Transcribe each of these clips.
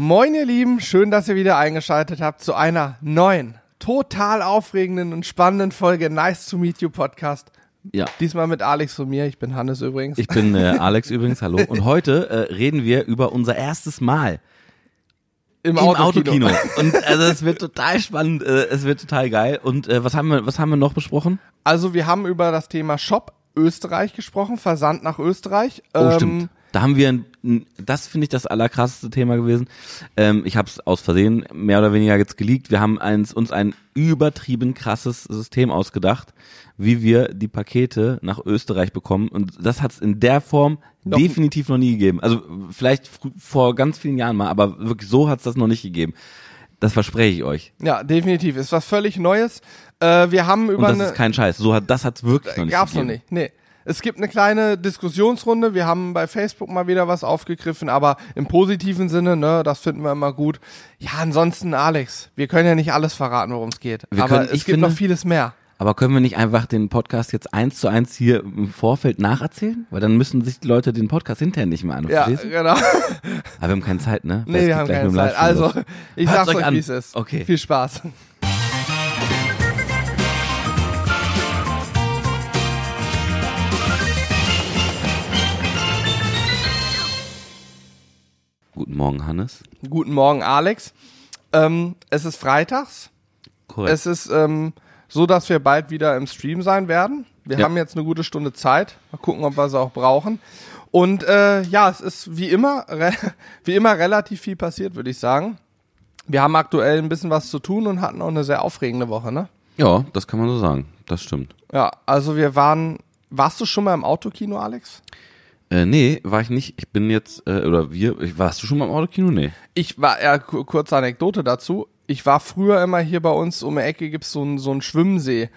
Moin ihr Lieben, schön, dass ihr wieder eingeschaltet habt zu einer neuen, total aufregenden und spannenden Folge Nice to Meet You Podcast. Ja. Diesmal mit Alex und mir, ich bin Hannes übrigens. Ich bin äh, Alex übrigens, hallo. Und heute äh, reden wir über unser erstes Mal Im, im Autokino. Und also es wird total spannend, äh, es wird total geil. Und äh, was haben wir, was haben wir noch besprochen? Also wir haben über das Thema Shop Österreich gesprochen, Versand nach Österreich. Oh, Ähm, stimmt. Da haben wir, ein, das finde ich das allerkrasseste Thema gewesen. Ähm, ich habe es aus Versehen mehr oder weniger jetzt geleakt. Wir haben eins, uns ein übertrieben krasses System ausgedacht, wie wir die Pakete nach Österreich bekommen. Und das hat es in der Form Noch- definitiv noch nie gegeben. Also vielleicht vor ganz vielen Jahren mal, aber wirklich so hat es das noch nicht gegeben. Das verspreche ich euch. Ja, definitiv. Ist was völlig Neues. Äh, wir haben Und über das eine. ist kein Scheiß. So hat das hat wirklich noch nicht Gab's noch gegeben. nicht. Nee. Es gibt eine kleine Diskussionsrunde. Wir haben bei Facebook mal wieder was aufgegriffen, aber im positiven Sinne, ne, das finden wir immer gut. Ja, ansonsten, Alex, wir können ja nicht alles verraten, worum es geht. Wir aber können- es gibt finde- noch vieles mehr. Aber können wir nicht einfach den Podcast jetzt eins zu eins hier im Vorfeld nacherzählen? Weil dann müssen sich die Leute den Podcast hinterher nicht mehr anhören. Ja, verstehst genau. Aber wir haben keine Zeit, ne? Weil Nee, wir haben keine Zeit. Also, ich Hört's sag's euch, an. wie es ist. Okay. Viel Spaß. Guten Morgen, Hannes. Guten Morgen, Alex. Ähm, es ist freitags. Korrekt. Es ist ähm, so, dass wir bald wieder im Stream sein werden. Wir Ja. haben jetzt eine gute Stunde Zeit. Mal gucken, ob wir sie auch brauchen. Und äh, ja, es ist wie immer, wie immer relativ viel passiert, würde ich sagen. Wir haben aktuell ein bisschen was zu tun und hatten auch eine sehr aufregende Woche, ne? ja, das kann man so sagen. Das stimmt. Ja, also wir waren. Warst du schon mal im Autokino, Alex? Äh, nee, war ich nicht. Ich bin jetzt, äh, oder wir, ich- warst du schon mal im Autokino? Nee. Ich war, ja, ku- kurze Anekdote dazu. Ich war früher immer hier bei uns um die Ecke gibt's so einen so einen Schwimmsee,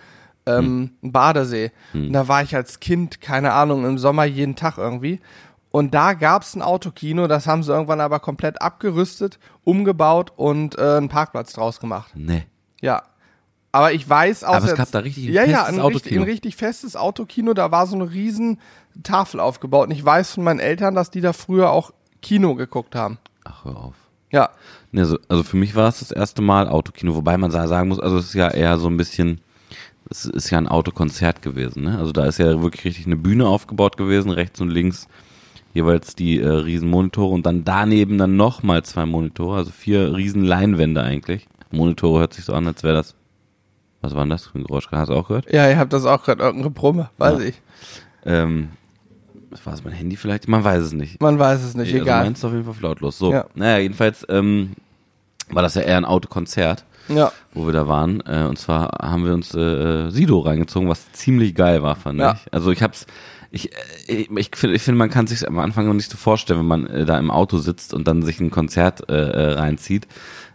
ähm, einen Badesee. Und da war ich als Kind, keine Ahnung, im Sommer jeden Tag irgendwie. Und da gab's ein Autokino, das haben sie irgendwann aber komplett abgerüstet, umgebaut und äh, einen Parkplatz draus gemacht. Nee. Ja. Aber ich weiß aus Aber es gab da richtig ein ja, ja, festes ein richtig, Autokino. ein richtig festes Autokino. Da war so eine riesen Tafel aufgebaut. Und ich weiß von meinen Eltern, dass die da früher auch Kino geguckt haben. Ach, hör auf. Ja. Nee, also, also für mich war es das erste Mal Autokino, wobei man sa- sagen muss, also es ist ja eher so ein bisschen, es ist ja ein Autokonzert gewesen, ne? Also da ist ja wirklich richtig eine Bühne aufgebaut gewesen, rechts und links jeweils die äh, riesen Monitore und dann daneben dann nochmal zwei Monitore, also vier riesen Leinwände eigentlich. Monitore hört sich so an, als wäre das, was war denn das für ein Geräusch? Hast du auch gehört? Ja, ihr habt das auch gerade irgendeine Brumme, weiß Ja. ich. Ähm, was war es, mein Handy vielleicht? Man weiß es nicht. Man weiß es nicht, Also egal. meins ist auf jeden Fall lautlos. So, Ja. naja, jedenfalls ähm, war das ja eher ein Autokonzert. Ja, wo wir da waren. Äh, und zwar haben wir uns äh, äh, Sido reingezogen, was ziemlich geil war, fand Ja. ich. Also ich hab's, ich, äh, ich, ich finde, ich finde, man kann sich am Anfang noch nicht so vorstellen, wenn man äh, da im Auto sitzt und dann sich ein Konzert äh, äh, reinzieht.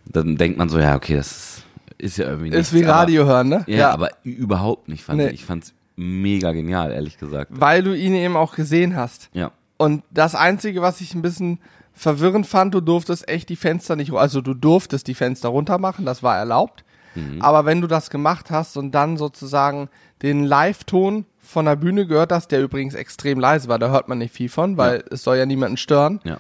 Dann denkt man so, ja, okay, das ist, ist ja irgendwie nichts. ist wie Radio hören, ne? Aber, ja, aber überhaupt nicht, fand Nee. ich. Ich fand's mega genial, ehrlich gesagt. Weil du ihn eben auch gesehen hast. Ja. Und das Einzige, was ich ein bisschen verwirrend fand, du durftest echt die Fenster nicht, also du durftest die Fenster runter machen, das war erlaubt. Mhm. Aber wenn du das gemacht hast und dann sozusagen den Live-Ton von der Bühne gehört hast, der übrigens extrem leise war, da hört man nicht viel von, weil es soll ja niemanden stören. Ja.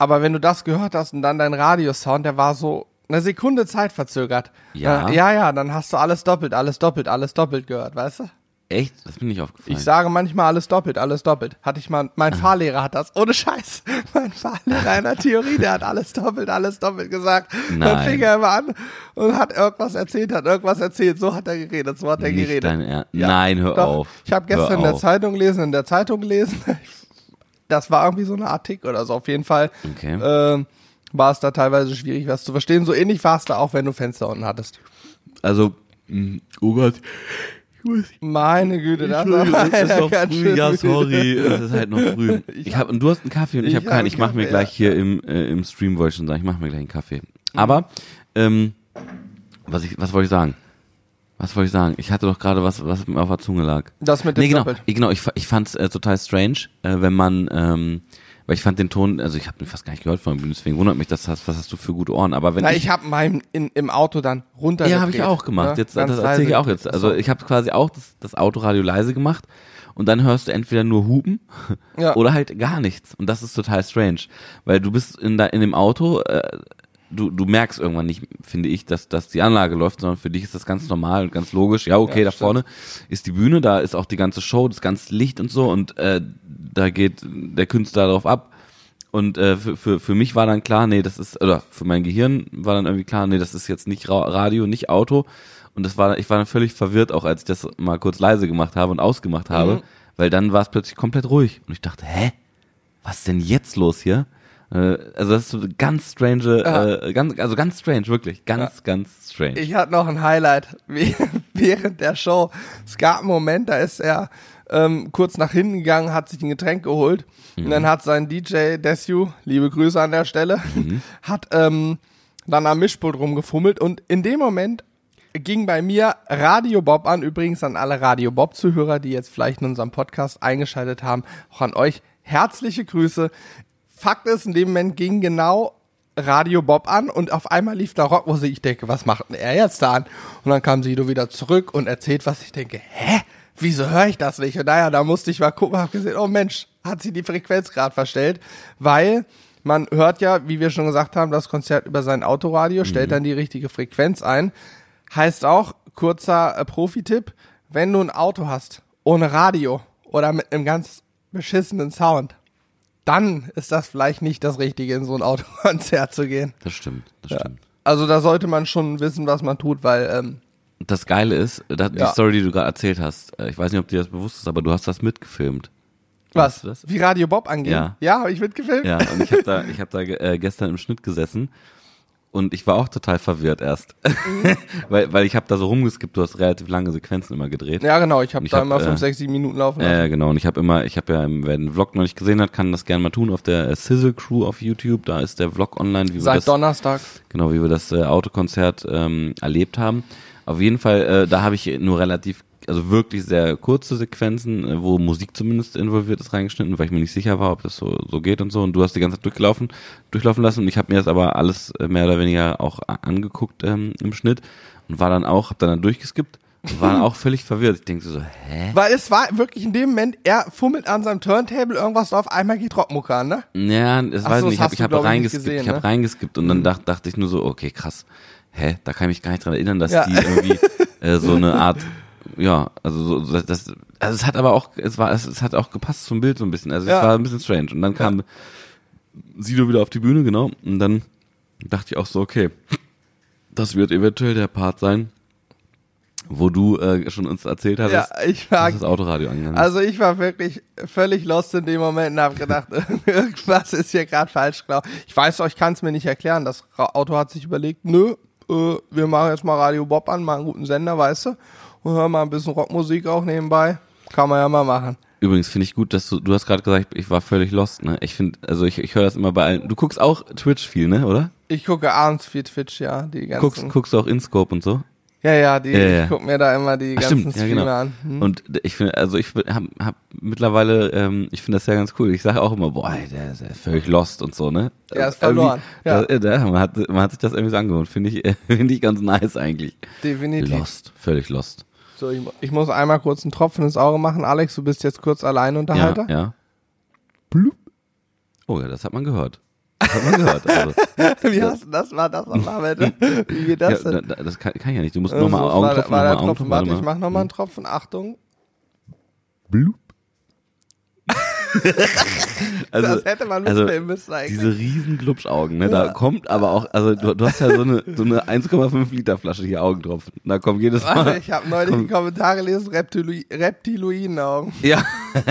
Aber wenn du das gehört hast und dann dein Radiosound, der war so eine Sekunde Zeit verzögert. Ja. Äh, ja, ja, dann hast du alles doppelt, alles doppelt, alles doppelt gehört, weißt du? Echt? Das mir nicht aufgefallen. Ich sage manchmal alles doppelt, alles doppelt. Hatte ich mal, mein Fahrlehrer hat das, ohne Scheiß. Mein Fahrlehrer in der Theorie, der hat alles doppelt, alles doppelt gesagt. Dann Nein. fing er immer an und hat irgendwas erzählt, hat irgendwas erzählt, so hat er geredet, so hat er Nicht geredet. dein Er- Nein, hör Doch. auf. Ich habe gestern in der. Zeitung gelesen, in der Zeitung gelesen. Das war irgendwie so eine Artikel oder so. Auf jeden Fall Okay. ähm, war es da teilweise schwierig, was zu verstehen. So ähnlich war es da auch, wenn du Fenster unten hattest. Also, mh, oh Gott. Meine Güte, das war es ist noch früh, ja, sorry, es ist halt noch früh. Ich hab, und du hast einen Kaffee und ich, Ich habe hab keinen. einen Ich mache mir gleich hier im, äh, im Stream, wollte ich schon sagen, ich mache mir gleich einen Kaffee. Aber, ähm, was, ich, was wollte ich sagen? Was wollte ich sagen? Ich hatte doch gerade was, was mir auf der Zunge lag. Das mit dem Nee, genau, Doppelt. genau ich, ich fand es äh, total strange, äh, wenn man, ähm, weil ich fand den Ton, also ich habe den fast gar nicht gehört von der Bühne, deswegen wundert mich, dass das, was hast du für gute Ohren, aber wenn Na, ich, ich habe meinen in, im Auto dann runter. ja, habe ich auch gemacht. Jetzt das erzähle ich auch jetzt. Also ich habe quasi auch das, das Autoradio leise gemacht und dann hörst du entweder nur Hupen Ja. oder halt gar nichts. Und das ist total strange, weil du bist in, da, in dem Auto, äh, du, du merkst irgendwann nicht, finde ich, dass, dass die Anlage läuft, sondern für dich ist das ganz normal und ganz logisch. Ja, okay, Ja, da stimmt. vorne ist die Bühne, da ist auch die ganze Show, das ganze Licht und so und äh, da geht der Künstler darauf ab. Und äh, für, für, für mich war dann klar, nee, das ist, oder für mein Gehirn war dann irgendwie klar, nee, das ist jetzt nicht Ra Radio, nicht Auto. Und das war, ich war dann völlig verwirrt, auch als ich das mal kurz leise gemacht habe und ausgemacht habe, Mhm. weil dann war es plötzlich komplett ruhig. Und ich dachte, hä? Was ist denn jetzt los hier? Äh, also das ist so ganz strange, äh, ganz, also ganz strange, wirklich. Ganz, ganz strange. Ich hatte noch ein Highlight. Während der Show. Es gab einen Moment, da ist er ähm, kurz nach hinten gegangen, hat sich ein Getränk geholt. Und dann hat sein DJ Desu, liebe Grüße an der Stelle, hat ähm, dann am Mischpult rumgefummelt. Und in dem Moment ging bei mir Radio Bob an, übrigens an alle Radio Bob Zuhörer, die jetzt vielleicht in unserem Podcast eingeschaltet haben, auch an euch herzliche Grüße. Fakt ist, in dem Moment ging genau Radio Bob an und auf einmal lief da Rockmusik. Ich denke, was macht denn er jetzt da an? Und dann kam Sido wieder zurück und erzählt was. Ich denke, hä? Wieso höre ich das nicht? Und naja, da musste ich mal gucken, hab gesehen, oh Mensch, hat sie die Frequenz gerade verstellt, weil man hört ja, wie wir schon gesagt haben, das Konzert über sein Autoradio, stellt dann die richtige Frequenz ein. Heißt auch, kurzer äh, Profi-Tipp, wenn du ein Auto hast, ohne Radio oder mit einem ganz beschissenen Sound, dann ist das vielleicht nicht das Richtige, in so ein Autokonzert zu gehen. Das stimmt, das stimmt. Also da sollte man schon wissen, was man tut, weil ähm, Das Geile ist, da, die Ja. Story, die du gerade erzählt hast, äh, ich weiß nicht, ob dir das bewusst ist, aber du hast das mitgefilmt. was? Wie Radio Bob angeht? Ja. Ja, habe ich mitgefilmt? Ja, und ich habe da, ich hab da äh, gestern im Schnitt gesessen und ich war auch total verwirrt erst. weil, weil ich habe da so rumgeskippt, du hast relativ lange Sequenzen immer gedreht. Ja, genau. Ich habe da hab, immer äh, fünf, sechs, sieben Minuten laufen lassen. Ja, ja, genau. Und ich habe immer, ich habe ja, im- wer den Vlog noch nicht gesehen hat, kann das gerne mal tun auf der äh, Sizzle Crew auf YouTube. Da ist der Vlog online, wie wir Seit das, Donnerstag. genau, wie wir das äh, Autokonzert ähm, erlebt haben. Auf jeden Fall, äh, da habe ich nur relativ, also wirklich sehr kurze Sequenzen, äh, wo Musik zumindest involviert ist, reingeschnitten, weil ich mir nicht sicher war, ob das so, so geht und so. Und du hast die ganze Zeit durchgelaufen, durchlaufen lassen und ich habe mir das aber alles äh, mehr oder weniger auch angeguckt ähm, im Schnitt und war dann auch, hab dann, dann durchgeskippt war auch völlig verwirrt. Ich denke so, hä? Weil es war wirklich in dem Moment, er fummelt an seinem Turntable irgendwas auf, einmal geht Rockmucke an, ne? Ja, das Ach weiß so, ich nicht. Ich das ich hab reingeskippt. gesehen, ich habe ne? reingeskippt und dann dacht, dachte ich nur so, okay, krass. Hä, da kann ich mich gar nicht dran erinnern, dass Ja. die irgendwie äh, so eine Art, ja, also so, das, also es hat aber auch, es war, es, es hat auch gepasst zum Bild so ein bisschen. Also Ja. es war ein bisschen strange. Und dann kam Sido wieder auf die Bühne, genau. Und dann dachte ich auch so, okay, das wird eventuell der Part sein, wo du äh, schon uns erzählt hattest, Ja, ich war, dass das Autoradio angegangen ist. also ich war wirklich völlig lost in dem Moment und habe gedacht, irgendwas ist hier gerade falsch gelaufen. Ich weiß, ich kann es mir nicht erklären. Das Auto hat sich überlegt, nö, äh, wir machen jetzt mal Radio Bob an, mal einen guten Sender, weißt du, und hören mal ein bisschen Rockmusik auch nebenbei. Kann man ja mal machen. Übrigens finde ich gut, dass du, du hast gerade gesagt, ich war völlig lost, ne? Ich finde, also ich, ich höre das immer bei allen. Du guckst auch Twitch viel, ne, oder? Ich gucke abends viel Twitch, ja, die ganzen. Guckst, guckst du auch InScope und so? Ja, ja, die, Ja, ja. ich guck mir da immer die Ach, ganzen stimmt, ja, Streamer genau. an. Hm. Und ich finde, also ich hab, hab mittlerweile, ähm, ich finde das ja ganz cool. Ich sage auch immer, boah, ey, der ist ja völlig lost und so, ne? Der ist Irgendwie- verloren, ja. Da, da, man, hat, man hat sich das irgendwie so angehört. Finde ich, finde ich ganz nice eigentlich. Definitiv. Lost, völlig lost. So, ich, ich muss einmal kurz einen Tropfen ins Auge machen. Alex, du bist jetzt kurz Alleinunterhalter. Ja, ja. Blub. Oh ja, das hat man gehört. Das hat man gehört. Also, Wie hast du das? War das bitte? Wie geht das ja, denn? da- das kann, kann ich ja nicht. Du musst Also, nochmal Augentropfen, war nochmal Tropfen. Warte, ich mach nochmal einen Tropfen. Achtung. Blub. also, das hätte man also mitfilmen müssen eigentlich. diese riesen Glubschaugen, ne, da kommt aber auch, also du, du hast ja so eine, so eine 1,5 Liter Flasche hier Augentropfen. Da kommt jedes Mal. ich habe neulich die Kommentare gelesen, Reptilo Reptiloidenaugen. Ja.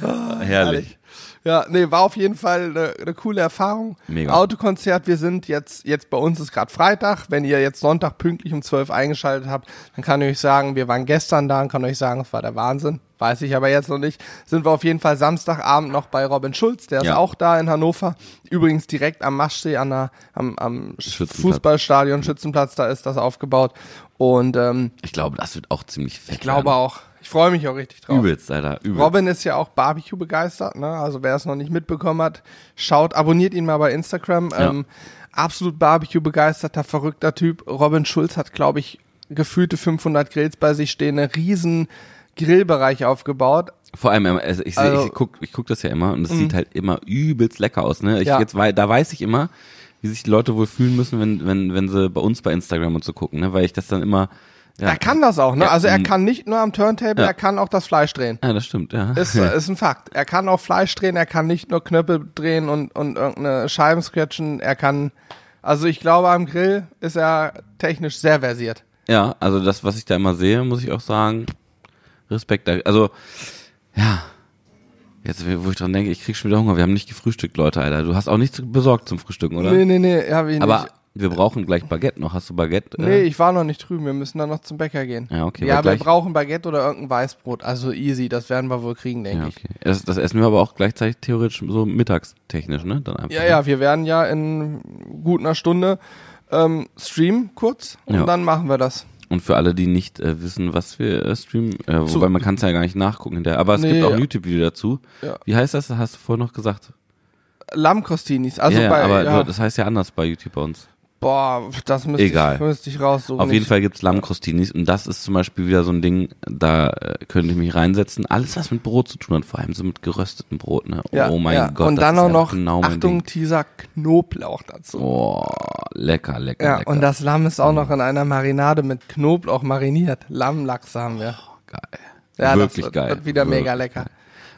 Herrlich. Herrlich. Ja, nee, war auf jeden Fall eine, eine coole Erfahrung. Mega. Autokonzert, wir sind jetzt, jetzt bei uns ist gerade Freitag. Wenn ihr jetzt Sonntag pünktlich um 12 eingeschaltet habt, dann kann ich euch sagen, wir waren gestern da und kann euch sagen, es war der Wahnsinn. Weiß ich aber jetzt noch nicht. Sind wir auf jeden Fall Samstagabend noch bei Robin Schulz, der ist Ja. auch da in Hannover. Übrigens direkt am Maschsee, an der, am, am Schützenplatz. Fußballstadion, Schützenplatz, da ist das aufgebaut. Und ähm, Ich glaube, das wird auch ziemlich fett. ich glaube auch, ich freue mich auch richtig drauf. Übelst, Alter. Übelst. Robin ist ja auch Barbecue begeistert, ne? Also wer es noch nicht mitbekommen hat, schaut, abonniert ihn mal bei Instagram. Ja. Ähm, absolut Barbecue begeisterter, verrückter Typ. Robin Schulz hat, glaube ich, gefühlte 500 Grills bei sich stehen, einen riesen Grillbereich aufgebaut. Vor allem, also ich, Also- ich guck, ich guck das ja immer und es sieht halt immer übelst lecker aus. Ne? Ich Ja. jetzt wei- da weiß ich immer, wie sich die Leute wohl fühlen müssen, wenn wenn wenn sie bei uns bei Instagram und so gucken, ne? Weil ich das dann immer. Ja, Er kann das auch, ne? Ja, Also er mm. kann nicht nur am Turntable, Ja. er kann auch das Fleisch drehen. ja, das stimmt. Ja. Ist, ist ein Fakt. Er kann auch Fleisch drehen, er kann nicht nur Knöpfe drehen und, und irgendeine Scheiben scratchen, er kann, also ich glaube am Grill ist er technisch sehr versiert. Ja, also das, was ich da immer sehe, muss ich auch sagen, Respekt. Also, ja. Jetzt, wo ich dran denke, ich krieg schon wieder Hunger. Wir haben nicht gefrühstückt, Leute, Alter. Du hast auch nichts besorgt zum Frühstücken, oder? Nee, nee, nee, hab ich Aber nicht. Wir brauchen gleich Baguette noch. Hast du Baguette? äh? Nee, ich war noch nicht drüben, wir müssen dann noch zum Bäcker gehen. Ja, okay, Ja, wir brauchen Baguette oder irgendein Weißbrot, also easy, das werden wir wohl kriegen, denke Ja, ich. okay. Das, das essen wir aber auch gleichzeitig theoretisch so mittagstechnisch, ne? Dann einfach. Ja, ja, wir werden ja in gut einer Stunde ähm, streamen kurz und Ja. dann machen wir das. Und für alle, die nicht äh, wissen, was wir äh, streamen, äh, wobei man kann es ja gar nicht nachgucken hinterher, aber es Nee, gibt auch ja. ein YouTube-Video dazu. Ja. Wie heißt das? Das hast du vorhin noch gesagt. Lammkostinis, also ja, ja, bei, aber ja, das heißt ja anders bei YouTube bei uns. Boah, das müsste Egal. ich, müsste ich raussuchen. Auf jeden Fall gibt's Lammkrostinis und das ist zum Beispiel wieder so ein Ding, da äh, könnte ich mich reinsetzen. Alles, was mit Brot zu tun hat, vor allem so mit geröstetem Brot. Ne? Ja, oh mein ja. Gott. Und dann auch noch, genau Achtung. Teaser Knoblauch dazu. Oh, lecker, lecker, ja, lecker. und das Lamm ist auch noch in einer Marinade mit Knoblauch mariniert. Lammlachs haben wir. geil. Ja, Wirklich das wird, geil. wird wieder mega Wirklich lecker.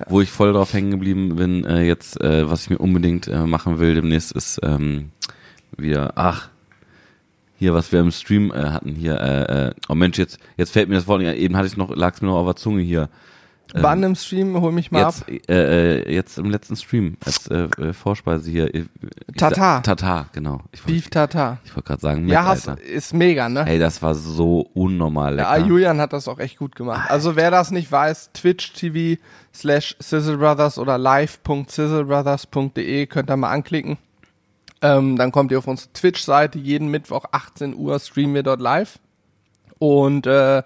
Wo ich voll drauf hängen geblieben bin, äh, jetzt, äh, was ich mir unbedingt äh, machen will demnächst, ist ähm, wieder, ach, hier, was wir im Stream äh, hatten, hier, äh, äh, oh Mensch, jetzt, jetzt fällt mir das Wort eben hatte ich noch, lag es mir noch auf der Zunge hier. Ähm, Wann im Stream, hol mich mal Jetzt, ab. äh, äh, jetzt im letzten Stream, als äh, äh, Vorspeise hier. Ich, ich Tatar. sa- Tatar, genau. Ich wollte Beef Tartar. ich wollte gerade sagen, Ja, Mac, hast, Alter. ist mega, ne? Ey, das war so unnormal Ja, lecker. Julian hat das auch echt gut gemacht. Also wer das nicht weiß, Twitch TV slash Sizzle Brothers oder live.sizzlebrothers.de könnt ihr mal anklicken. Ähm, dann kommt ihr auf unsere Twitch-Seite. Jeden Mittwoch 18 Uhr streamen wir dort live und äh,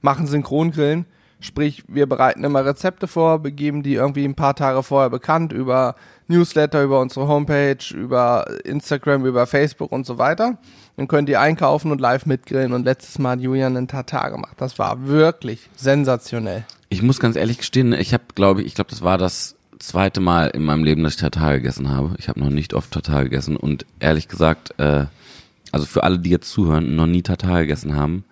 machen Synchrongrillen. Sprich, wir bereiten immer Rezepte vor, begeben die irgendwie ein paar Tage vorher bekannt über Newsletter, über unsere Homepage, über Instagram, über Facebook und so weiter. Dann könnt ihr einkaufen und live mitgrillen. Und letztes Mal hat Julian einen Tatar gemacht. Das war wirklich sensationell. Ich muss ganz ehrlich gestehen, ich habe, glaube ich, ich glaube, das war das zweite Mal in meinem Leben, dass ich Tatar gegessen habe. Ich habe noch nicht oft Tatar gegessen und ehrlich gesagt, äh, also für alle, die jetzt zuhören, und noch nie Tatar gegessen haben,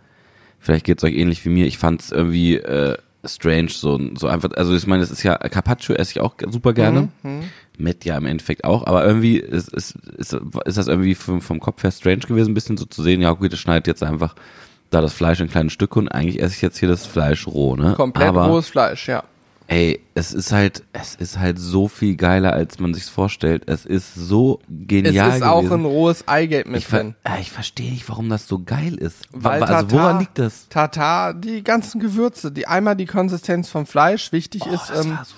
vielleicht geht's euch ähnlich wie mir. Ich fand's irgendwie äh, strange, so so einfach. Also ich meine, das ist ja Carpaccio esse ich auch super gerne, Met ja im Endeffekt auch, aber irgendwie ist, ist, ist, ist das irgendwie vom, vom Kopf her strange gewesen, ein bisschen so zu sehen. Ja, gut, das schneidet jetzt einfach da das Fleisch in kleine Stücke und eigentlich esse ich jetzt hier das Fleisch roh, ne? Komplett aber, rohes Fleisch, ja. Ey, es ist halt, es ist halt so viel geiler, als man sich's vorstellt. Es ist so Es genial ist auch gewesen. ein rohes Eigelb mit ich, drin. äh, ich verstehe nicht, warum das so geil ist. Weil also Tatar- woran liegt das? Tatar, die ganzen Gewürze, die einmal die Konsistenz vom Fleisch, wichtig ist, das ähm, so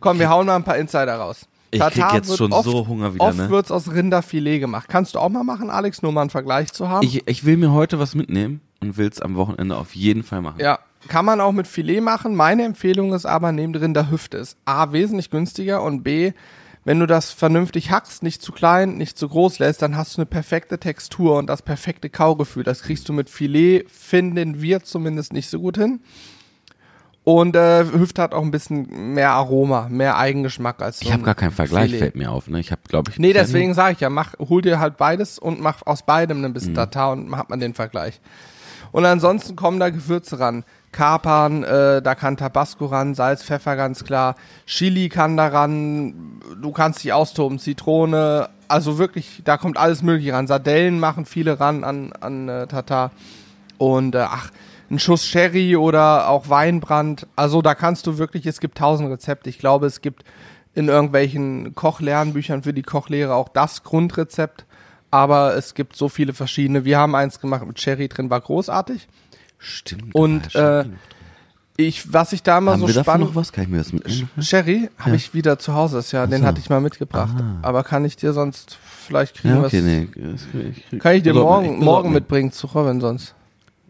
komm, wir hauen mal ein paar Insider raus. Ich krieg jetzt schon oft, so Hunger wieder, Oft ne? wird's aus Rinderfilet gemacht. Kannst du auch mal machen, Alex, nur mal einen Vergleich zu haben? Ich, ich will mir heute was mitnehmen und will's am Wochenende auf jeden Fall machen. ja, kann man auch mit Filet machen. Meine Empfehlung ist aber, nehmt Rinderhüfte. Ist A, wesentlich günstiger und B, wenn du das vernünftig hackst, nicht zu klein, nicht zu groß lässt, dann hast du eine perfekte Textur und das perfekte Kaugefühl. Das kriegst du mit Filet, finden wir zumindest nicht so gut hin. Und äh, Hüfte hat auch ein bisschen mehr Aroma, mehr Eigengeschmack als so Ich habe gar keinen Vergleich, Filet. fällt mir auf. Ne? Ich habe, glaube ich, Nee, deswegen sage ich ja, mach, hol dir halt beides und mach aus beidem ein Mhm. bisschen Tatar und hat man den Vergleich. Und ansonsten kommen da Gewürze ran. Kapern, äh, da kann Tabasco ran, Salz, Pfeffer ganz klar, Chili kann da ran, du kannst dich austoben, Zitrone, also wirklich, da kommt alles mögliche ran. Sardellen machen viele ran an, an äh, Tatar. Und äh, ach, ein Schuss Sherry oder auch Weinbrand. Also da kannst du wirklich, es gibt tausend Rezepte. Ich glaube, es gibt in irgendwelchen Kochlernbüchern für die Kochlehre auch das Grundrezept. Aber es gibt so viele verschiedene. Wir haben eins gemacht mit Sherry drin, war großartig. Stimmt. Und, ja äh. Ich, was ich da immer haben so wir davon spannend. noch was? Kann ich mir das mitnehmen? Sherry habe ich wieder zu Hause, das ja, den so. hatte ich mal mitgebracht. Ah. Aber kann ich dir sonst vielleicht kriegen Ja, was? okay, nee. das- ich krieg- Kann ich dir mir- morgen, ich besorg morgen mir. mitbringen zu Robin sonst?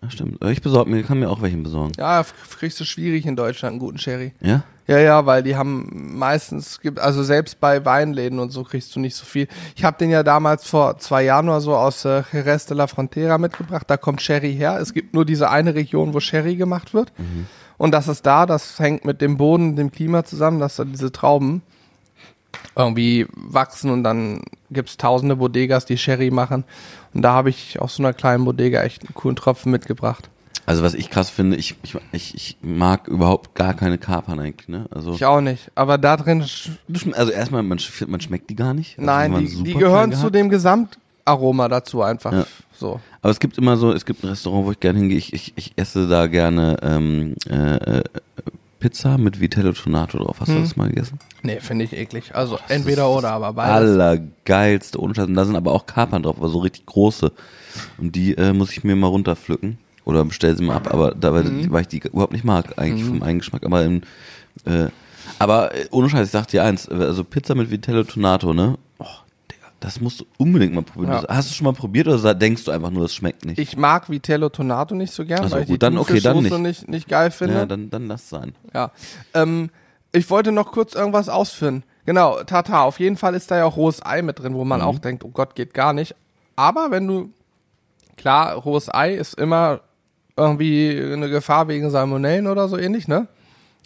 Ja, stimmt. Ich besorge mir, kann mir auch welchen besorgen. Ja, kriegst du schwierig in Deutschland einen guten Sherry. Ja? Ja, ja, weil die haben meistens gibt also selbst bei Weinläden und so kriegst du nicht so viel. Ich habe den ja damals vor zwei Jahren oder so aus äh, Jerez de la Frontera mitgebracht. Da kommt Sherry her. Es gibt nur diese eine Region, wo Sherry gemacht wird. Und das ist da, das hängt mit dem Boden, dem Klima zusammen, dass da diese Trauben irgendwie wachsen und dann gibt's tausende Bodegas, die Sherry machen. Und da habe ich aus so einer kleinen Bodega echt einen coolen Tropfen mitgebracht. Also was ich krass finde, ich, ich, ich, mag überhaupt gar keine Kapern eigentlich, ne? Also, Ich auch nicht. Aber da drin, also erstmal, man, man schmeckt die gar nicht. Also nein, die, die gehören zu dem Gesamtaroma dazu einfach. Ja. So. Aber es gibt immer so, es gibt ein Restaurant, wo ich gerne hingehe. Ich, ich, ich esse da gerne ähm, äh, äh, Pizza mit Vitello Tonato drauf. Hast du Hm. das mal gegessen? Nee, finde ich eklig. Also entweder oder, aber beides. Allergeilste ohne Scheiß. Und da sind aber auch Kapern drauf, aber so richtig große. Und die äh, muss ich mir mal runterpflücken. Oder bestell sie mal ab, aber da, weil, Mhm. weil ich die überhaupt nicht mag, eigentlich vom Eigengeschmack. Aber im, äh, aber äh, ohne Scheiß, ich sag dir eins, also Pizza mit Vitello Tonato, ne? Das musst du unbedingt mal probieren. Ja. Hast du schon mal probiert oder denkst du einfach nur, es schmeckt nicht? Ich mag Vitello Tonato nicht so gern, Ach so, weil ich gut, die dann okay, dann Thunfischsoße nicht. nicht geil finde. ja, dann, dann lass sein. Ja. Ähm, ich wollte noch kurz irgendwas ausführen. Genau, Tata. Auf jeden Fall ist da ja auch rohes Ei mit drin, wo Mhm. man auch denkt, oh Gott, geht gar nicht. Aber wenn du, klar, rohes Ei ist immer irgendwie eine Gefahr wegen Salmonellen oder so ähnlich, ne?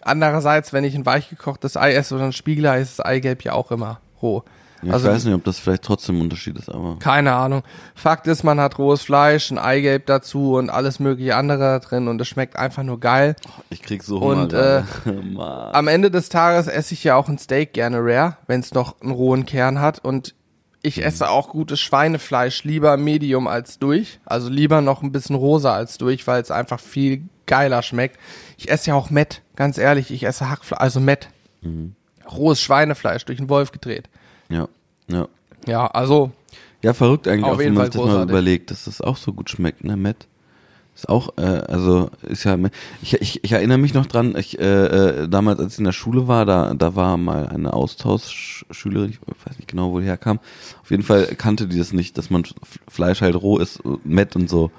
Andererseits, wenn ich ein weichgekochtes Ei esse oder ein Spiegelei, ist das Eigelb ja auch immer roh. Ja, also ich weiß nicht, ob das vielleicht trotzdem ein Unterschied ist, aber. keine Ahnung. Fakt ist, man hat rohes Fleisch, ein Eigelb dazu und alles mögliche andere da drin und es schmeckt einfach nur geil. Ich krieg so Hunger. Und, äh. Am Ende des Tages esse ich ja auch ein Steak gerne rare, wenn es noch einen rohen Kern hat. Und ich esse auch gutes Schweinefleisch lieber medium als durch. Also lieber noch ein bisschen rosa als durch, weil es einfach viel geiler schmeckt. Ich esse ja auch Mett, ganz ehrlich. Ich esse Hackfleisch, also Mett. Rohes Schweinefleisch durch einen Wolf gedreht. Ja, ja. Ja, also Ja, verrückt eigentlich Auf auch, wenn jeden man Fall sich das mal überlegt, dass das auch so gut schmeckt, ne, Matt? Ist auch, äh, also ist ja, ich, ich, ich erinnere mich noch dran, ich, äh, äh, damals, als ich in der Schule war, da, da war mal eine Austauschschülerin, ich weiß nicht genau, wo die herkam. Auf jeden Fall kannte die das nicht, dass man Fleisch halt roh ist, äh, Matt und so.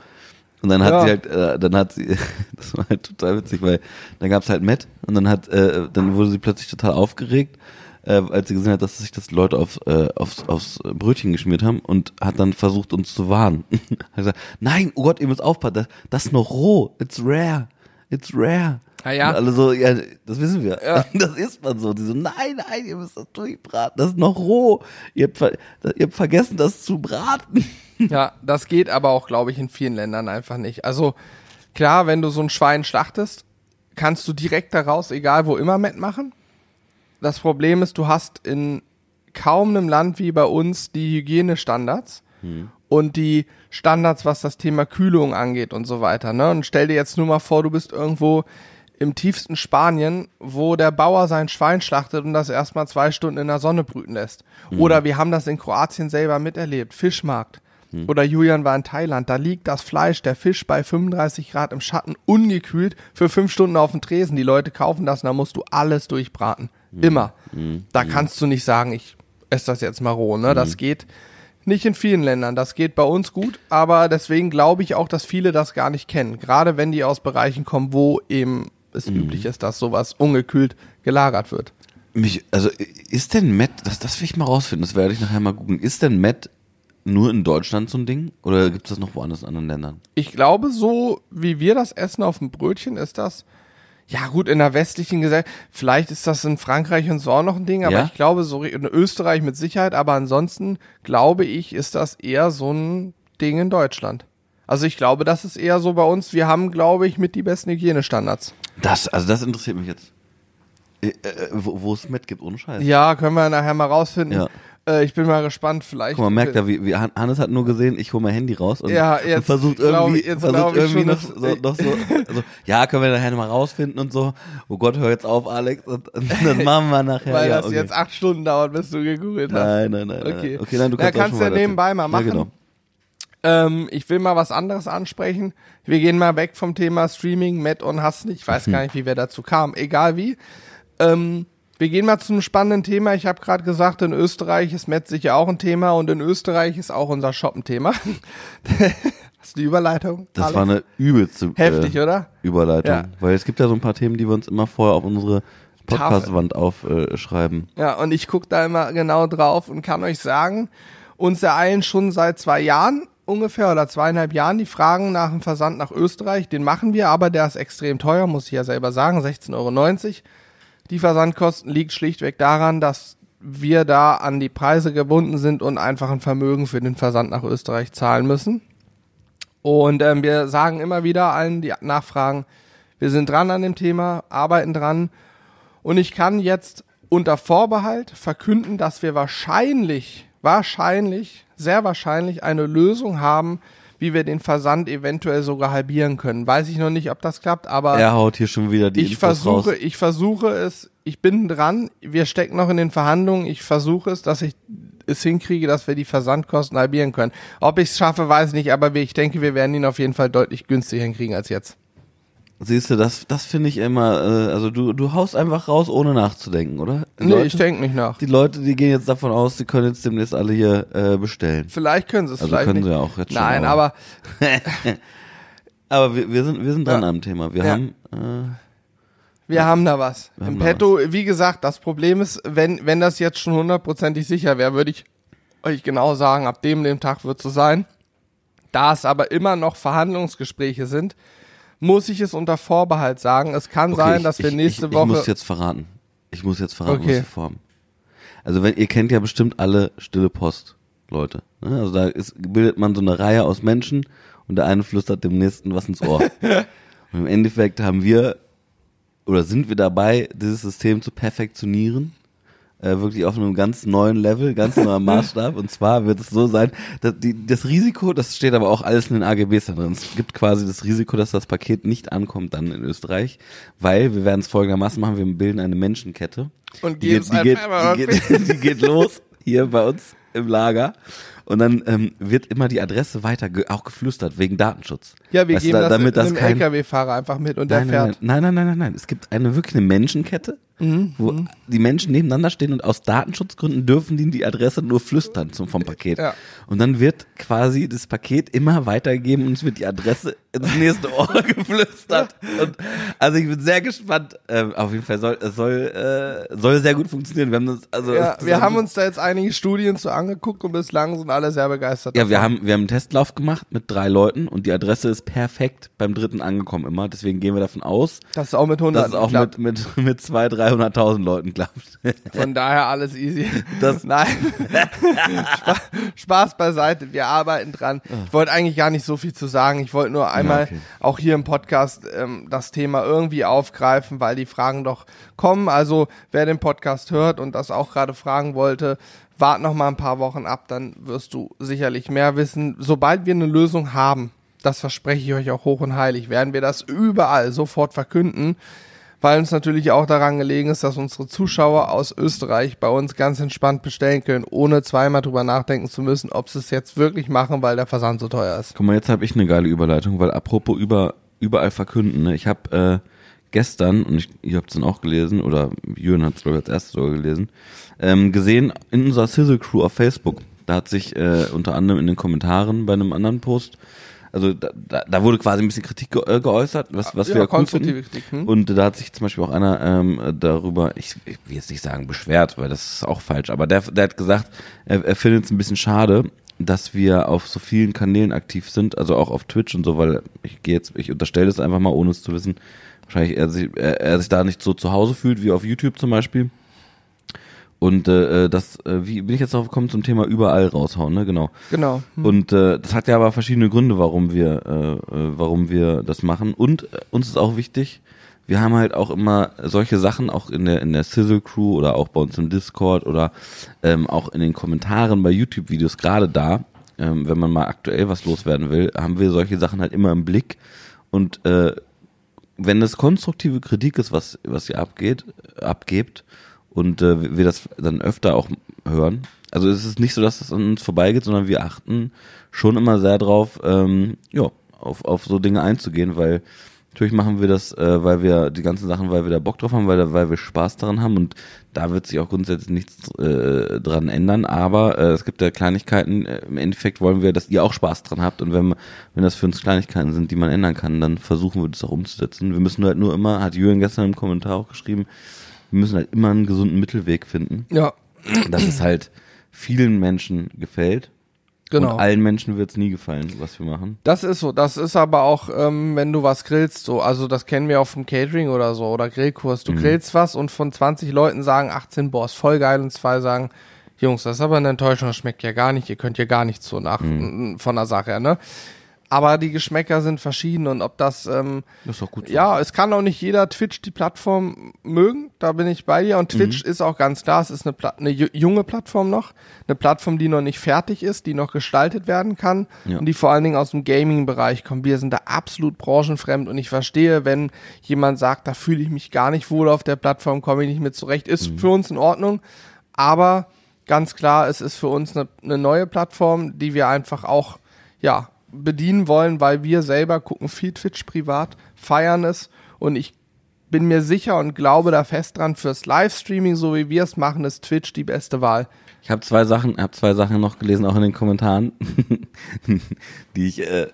Und dann hat Ja. sie halt, äh, dann hat sie, das war halt total witzig, weil dann gab's halt Matt und dann hat, äh, dann wurde sie plötzlich total aufgeregt, äh, als sie gesehen hat, dass sich das Leute auf, äh, aufs, aufs Brötchen geschmiert haben und hat dann versucht, uns zu warnen. hat gesagt, nein, oh Gott, ihr müsst aufpassen, das, das ist noch roh, it's rare, it's rare. Ja, ja. Und alle so, ja, das wissen wir. Ja. Das ist man so. Die so, nein, nein, ihr müsst das durchbraten, das ist noch roh. Ihr habt, ihr habt vergessen, das zu braten. Ja, das geht aber auch, glaube ich, in vielen Ländern einfach nicht. Also klar, wenn du so ein Schwein schlachtest, kannst du direkt daraus, egal wo immer, Met machen. Das Problem ist, du hast in kaum einem Land wie bei uns die Hygienestandards und die Standards, was das Thema Kühlung angeht und so weiter. Ne? Und stell dir jetzt nur mal vor, du bist irgendwo im tiefsten Spanien, wo der Bauer sein Schwein schlachtet und das erstmal zwei Stunden in der Sonne brüten lässt. Oder wir haben das in Kroatien selber miterlebt, Fischmarkt. Oder Julian war in Thailand, da liegt das Fleisch, der Fisch bei 35 Grad im Schatten, ungekühlt, für fünf Stunden auf dem Tresen. Die Leute kaufen das und da musst du alles durchbraten. Immer. Da kannst du nicht sagen, ich esse das jetzt mal roh. Ne? Das geht nicht in vielen Ländern. Das geht bei uns gut, aber deswegen glaube ich auch, dass viele das gar nicht kennen. Gerade wenn die aus Bereichen kommen, wo eben es üblich ist, dass sowas ungekühlt gelagert wird. Mich, also ist denn Matt, das, das will ich mal rausfinden, das werde ich nachher mal googeln. Ist denn Matt nur in Deutschland so ein Ding? Oder gibt es das noch woanders in anderen Ländern? Ich glaube, so wie wir das essen auf dem Brötchen, ist das, ja gut, in der westlichen Gesellschaft, vielleicht ist das in Frankreich und so auch noch ein Ding, aber Ja? ich glaube, so in Österreich mit Sicherheit, aber ansonsten glaube ich, ist das eher so ein Ding in Deutschland. Also ich glaube, das ist eher so bei uns, wir haben, glaube ich, mit die besten Hygienestandards. Das, also das interessiert mich jetzt. Äh, äh, wo, es Matt gibt, ohne Scheiß. Ja, können wir nachher mal rausfinden. Ja. Äh, ich bin mal gespannt, vielleicht. Guck mal, merkt er, wie, wie Han- Hannes hat nur gesehen, ich hole mein Handy raus und, Ja, und jetzt versucht glaub irgendwie, jetzt versucht ich irgendwie schon, noch, dass- so, noch so, also, ja, können wir nachher mal rausfinden und so. Oh Gott, hör jetzt auf, Alex, und, und das machen wir nachher. Weil ja, das okay. jetzt acht Stunden dauert, bis du gegoogelt hast. Nein, nein, nein. Okay. nein. okay nein, du Ja, kannst, auch kannst schon ja weiter nebenbei mal machen. Ja, genau. Ähm, ich will mal was anderes ansprechen. Wir gehen mal weg vom Thema Streaming, Matt und Hass nicht. Ich weiß gar nicht, wie wir dazu kamen. Egal wie. Ähm, wir gehen mal zu einem spannenden Thema. Ich habe gerade gesagt, in Österreich ist Matt sicher auch ein Thema und in Österreich ist auch unser Shop ein Thema. Hast du die Überleitung? Das Alex? war eine übelste heftig, äh, oder? Überleitung. Ja. Weil es gibt ja so ein paar Themen, die wir uns immer vorher auf unsere Podcast-Wand aufschreiben. Ja, und ich gucke da immer genau drauf und kann euch sagen, uns ereilen schon seit zwei Jahren ungefähr oder zweieinhalb Jahren die Fragen nach dem Versand nach Österreich. Den machen wir, aber der ist extrem teuer, muss ich ja selber sagen, 16,90 Euro. Die Versandkosten liegt schlichtweg daran, dass wir da an die Preise gebunden sind und einfach ein Vermögen für den Versand nach Österreich zahlen müssen. Und ähm, wir sagen immer wieder allen, die nachfragen, wir sind dran an dem Thema, arbeiten dran. Und ich kann jetzt unter Vorbehalt verkünden, dass wir wahrscheinlich, wahrscheinlich, sehr wahrscheinlich eine Lösung haben, wie wir den Versand eventuell sogar halbieren können. Weiß ich noch nicht, ob das klappt, aber er haut hier schon wieder die ich Infos versuche, raus. ich versuche es, ich bin dran, wir stecken noch in den Verhandlungen, ich versuche es, dass ich es hinkriege, dass wir die Versandkosten halbieren können. Ob ich es schaffe, weiß ich nicht, aber ich denke, wir werden ihn auf jeden Fall deutlich günstiger hinkriegen als jetzt. Siehst du, das, das finde ich immer, äh, also du, du haust einfach raus, ohne nachzudenken, oder? Die Nee, Leute, ich denke nicht nach. Die Leute, die gehen jetzt davon aus, sie können jetzt demnächst alle hier äh, bestellen. Vielleicht können sie es, Also vielleicht können nicht. sie ja auch jetzt schon, Nein, aber- aber Aber wir, wir sind, wir sind dran Ja. am Thema. Wir Ja. haben, äh, wir haben da was. Wir Im Petto, wie gesagt, das Problem ist, wenn, wenn das jetzt schon hundertprozentig sicher wäre, würde ich euch genau sagen, ab dem, dem Tag wird es so sein. Da es aber immer noch Verhandlungsgespräche sind, muss ich es unter Vorbehalt sagen. Es kann okay, sein, ich, dass wir ich, nächste ich, Woche. Ich muss jetzt verraten. Ich muss jetzt verraten, Okay. was wir vorhaben. Also wenn, ihr kennt ja bestimmt alle stille Post, Leute. Ne? Also da ist, bildet man so eine Reihe aus Menschen und der eine flüstert dem nächsten was ins Ohr. und im Endeffekt haben wir oder sind wir dabei, dieses System zu perfektionieren. Äh, wirklich auf einem ganz neuen Level, ganz neuem Maßstab. Und zwar wird es so sein, dass die, das Risiko, das steht aber auch alles in den AGBs da drin. Es gibt quasi das Risiko, dass das Paket nicht ankommt dann in Österreich, weil wir werden es folgendermaßen machen, wir bilden eine Menschenkette. Und Die geht, die, geht, die, geht, die geht los hier bei uns im Lager. Und dann ähm, wird immer die Adresse weiter ge auch geflüstert wegen Datenschutz. Ja, wir Weißt geben da- das damit das kein, LKW-Fahrer einfach mit und der Nein, nein, fährt. nein, nein, nein, nein, nein. Es gibt eine wirklich eine Menschenkette, Mhm, wo die Menschen nebeneinander stehen und aus Datenschutzgründen dürfen die die Adresse nur flüstern zum, vom Paket. Ja. Und dann wird quasi das Paket immer weitergegeben und es wird die Adresse ins nächste Ohr geflüstert. Und, also ich bin sehr gespannt. Ähm, auf jeden Fall soll es soll, äh, soll sehr gut funktionieren. Wir haben das, also Ja, wir haben uns da jetzt einige Studien zu angeguckt und bislang sind alle sehr begeistert. ja, wir davon. haben, wir haben einen Testlauf gemacht mit drei Leuten und die Adresse ist perfekt beim dritten angekommen immer. Deswegen gehen wir davon aus, das ist auch mit 100 dass es auch klappt. mit, mit, mit zwei, 300.000 Leuten klappt. Von daher alles easy. Das- Nein. Spa Spaß beiseite. Wir arbeiten dran. Ich wollte eigentlich gar nicht so viel zu sagen. Ich wollte nur einmal okay. auch hier im Podcast ähm, das Thema irgendwie aufgreifen, weil die Fragen doch kommen. Also wer den Podcast hört und das auch gerade fragen wollte, wart noch mal ein paar Wochen ab, dann wirst du sicherlich mehr wissen. Sobald wir eine Lösung haben, das verspreche ich euch auch hoch und heilig, werden wir das überall sofort verkünden weil uns natürlich auch daran gelegen ist, dass unsere Zuschauer aus Österreich bei uns ganz entspannt bestellen können, ohne zweimal drüber nachdenken zu müssen, ob sie es jetzt wirklich machen, weil der Versand so teuer ist. Guck mal, jetzt habe ich eine geile Überleitung, weil apropos über, überall verkünden, ne? ich habe äh, gestern, und ich, ihr habt es dann auch gelesen, oder Jürgen hat es glaube ich als erstes sogar gelesen, ähm, gesehen in unserer Sizzle Crew auf Facebook, da hat sich äh, unter anderem in den Kommentaren bei einem anderen Post also da, da, da wurde quasi ein bisschen Kritik ge äh, geäußert, was, was Ja, wir ja cool konstruktive finden. Kritik, hm? Und da hat sich zum Beispiel auch einer ähm, darüber, ich, ich will jetzt nicht sagen beschwert, weil das ist auch falsch, aber der, der hat gesagt, er, er findet es ein bisschen schade, dass wir auf so vielen Kanälen aktiv sind, also auch auf Twitch und so, weil ich gehe jetzt, ich unterstelle es einfach mal, ohne es zu wissen, wahrscheinlich er sich, er, er sich da nicht so zu Hause fühlt wie auf YouTube zum Beispiel. Und äh, das, äh, wie bin ich jetzt darauf gekommen zum Thema überall raushauen, ne? Genau. Genau. Hm. Und äh, das hat ja aber verschiedene Gründe, warum wir, äh, äh, warum wir das machen. Und äh, uns ist auch wichtig, wir haben halt auch immer solche Sachen, auch in der in der Sizzle Crew oder auch bei uns im Discord oder ähm, auch in den Kommentaren bei YouTube-Videos gerade da, ähm, wenn man mal aktuell was loswerden will, haben wir solche Sachen halt immer im Blick. Und äh, wenn es konstruktive Kritik ist, was was ihr abgeht, abgebt und äh, wir das dann öfter auch hören. Also es ist nicht so, dass das an uns vorbeigeht, sondern wir achten schon immer sehr drauf, ähm, ja, auf, auf so Dinge einzugehen, weil natürlich machen wir das, äh, weil wir die ganzen Sachen, weil wir da Bock drauf haben, weil, weil wir Spaß daran haben und da wird sich auch grundsätzlich nichts äh, dran ändern, aber äh, es gibt ja Kleinigkeiten, im Endeffekt wollen wir, dass ihr auch Spaß dran habt und wenn, wenn das für uns Kleinigkeiten sind, die man ändern kann, dann versuchen wir das auch umzusetzen. Wir müssen halt nur immer, hat Jürgen gestern im Kommentar auch geschrieben, wir müssen halt immer einen gesunden Mittelweg finden, Ja. dass es halt vielen Menschen gefällt Genau. Und allen Menschen wird's nie gefallen, was wir machen. Das ist so. Das ist aber auch, ähm, wenn du was grillst, so. Also das kennen wir auf dem Catering oder so oder Grillkurs. Du grillst was und von 20 Leuten sagen 18, boah, ist voll geil und zwei sagen, Jungs, das ist aber eine Enttäuschung, das schmeckt ja gar nicht. Ihr könnt ja gar nichts so nach von der Sache, ne? Aber die Geschmäcker sind verschieden und ob das ähm, Das ist doch gut. ja, es kann auch nicht jeder Twitch die Plattform mögen, da bin ich bei dir. Und Twitch ist auch ganz klar, es ist eine, Pla eine ju- junge Plattform noch, eine Plattform, die noch nicht fertig ist, die noch gestaltet werden kann Ja. und die vor allen Dingen aus dem Gaming-Bereich kommt. Wir sind da absolut branchenfremd und ich verstehe, wenn jemand sagt, da fühle ich mich gar nicht wohl auf der Plattform, komme ich nicht mit zurecht, ist für uns in Ordnung, aber ganz klar, es ist für uns eine, eine neue Plattform, die wir einfach auch, ja, bedienen wollen, weil wir selber gucken viel Twitch privat, feiern es und ich bin mir sicher und glaube da fest dran, fürs Livestreaming, so wie wir es machen, ist Twitch die beste Wahl. Ich habe zwei Sachen, habe zwei Sachen noch gelesen, auch in den Kommentaren, die ich äh,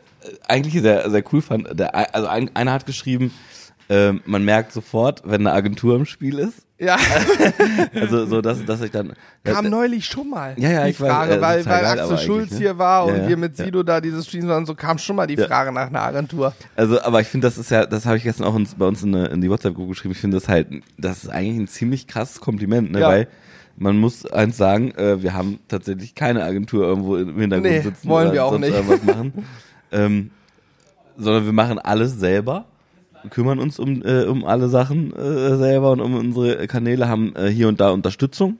eigentlich sehr, sehr cool fand. Der, also ein, einer hat geschrieben, äh, man merkt sofort, wenn eine Agentur im Spiel ist. Ja, Also so, dass, dass ich dann. kam neulich schon mal Ja, ja, die ich weiß, Frage, äh, weil, weil geil, Axel Schulz ne? hier war Ja, und ja, wir mit ja. Sido da dieses Streams waren, so kam schon mal die Ja. Frage nach einer Agentur. Also, aber ich finde, das ist ja, das habe ich gestern auch uns, bei uns in, eine, in die WhatsApp-Gruppe geschrieben. Ich finde das halt, das ist eigentlich ein ziemlich krasses Kompliment, ne? Ja. Weil man muss eins sagen, äh, wir haben tatsächlich keine Agentur irgendwo im Hintergrund Nee, sitzen wollen wir auch nicht. machen. ähm, sondern wir machen alles selber, kümmern uns um, äh, um alle Sachen äh, selber und um unsere Kanäle, haben äh, hier und da Unterstützung.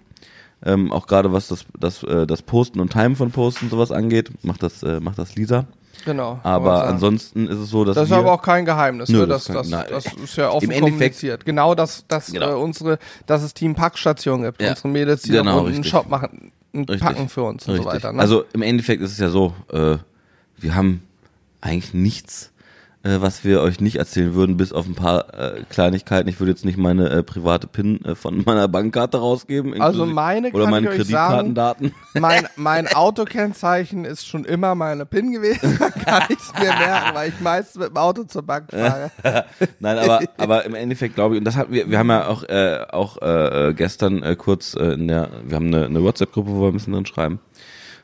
Ähm, auch gerade was das, das, äh, das Posten und Timen von Posten und sowas angeht, macht das, äh, macht das Lisa. Genau. Aber ansonsten ist es so, dass Das ist aber auch kein Geheimnis, Nö, ne? das das, das, das ist ja offen Im Endeffekt- kommuniziert. Genau, dass, dass Genau. Äh, unsere, dass es Team Packstation gibt. Ja. Unsere Mädels, die Genau, einen. Shop machen, Richtig. packen für uns und so Richtig. weiter. Ne? Also im Endeffekt ist es ja so, äh, wir haben eigentlich nichts, äh, was wir euch nicht erzählen würden, bis auf ein paar äh, Kleinigkeiten. Ich würde jetzt nicht meine äh, private PIN äh, von meiner Bankkarte rausgeben. Also meine Oder meine sagen, Kreditkartendaten. mein, mein Autokennzeichen ist schon immer meine PIN gewesen. Da kann ich es mir merken, weil ich meistens mit dem Auto zur Bank fahre. Nein, aber, aber im Endeffekt glaube ich, und das hat wir, wir haben ja auch, äh, auch äh, äh, gestern äh, kurz äh, in der, wir haben eine, eine WhatsApp-Gruppe, wo wir ein bisschen drin schreiben.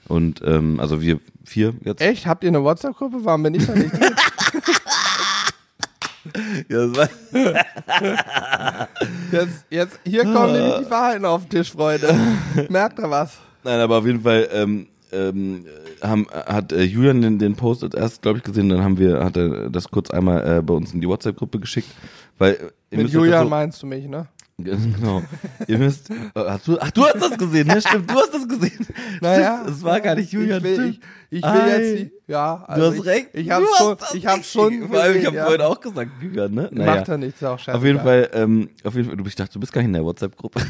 Und ähm, also wir vier jetzt. Echt? Habt ihr eine WhatsApp-Gruppe? Warum bin ich da nicht drin? Jetzt, jetzt, hier kommen nämlich die Wahrheiten auf den Tisch, Freunde. Merkt ihr was? Nein, aber auf jeden Fall ähm, ähm, haben, hat äh, Julian den, den Post erst, glaube ich, gesehen, dann haben wir, hat er das kurz einmal äh, bei uns in die WhatsApp-Gruppe geschickt. Weil, äh, Mit Julian so, meinst du mich, ne? Genau. ihr müsst, äh, hast du, ach, du hast das gesehen, ne? Stimmt, du hast das gesehen. Naja. Es war gar nicht Julian. Ich will, ich, ich will Ei. jetzt ja. Du Also hast ich, recht. Ich du hab's schon, ich hab's schon Vor allem, ich habe gesehen, vorhin ja. auch gesagt, Julian, ne? Naja. Macht er nichts, ist auch scheiße. Auf jeden Fall, ähm, auf jeden Fall, du bist, ich dachte, du bist gar nicht in der WhatsApp-Gruppe.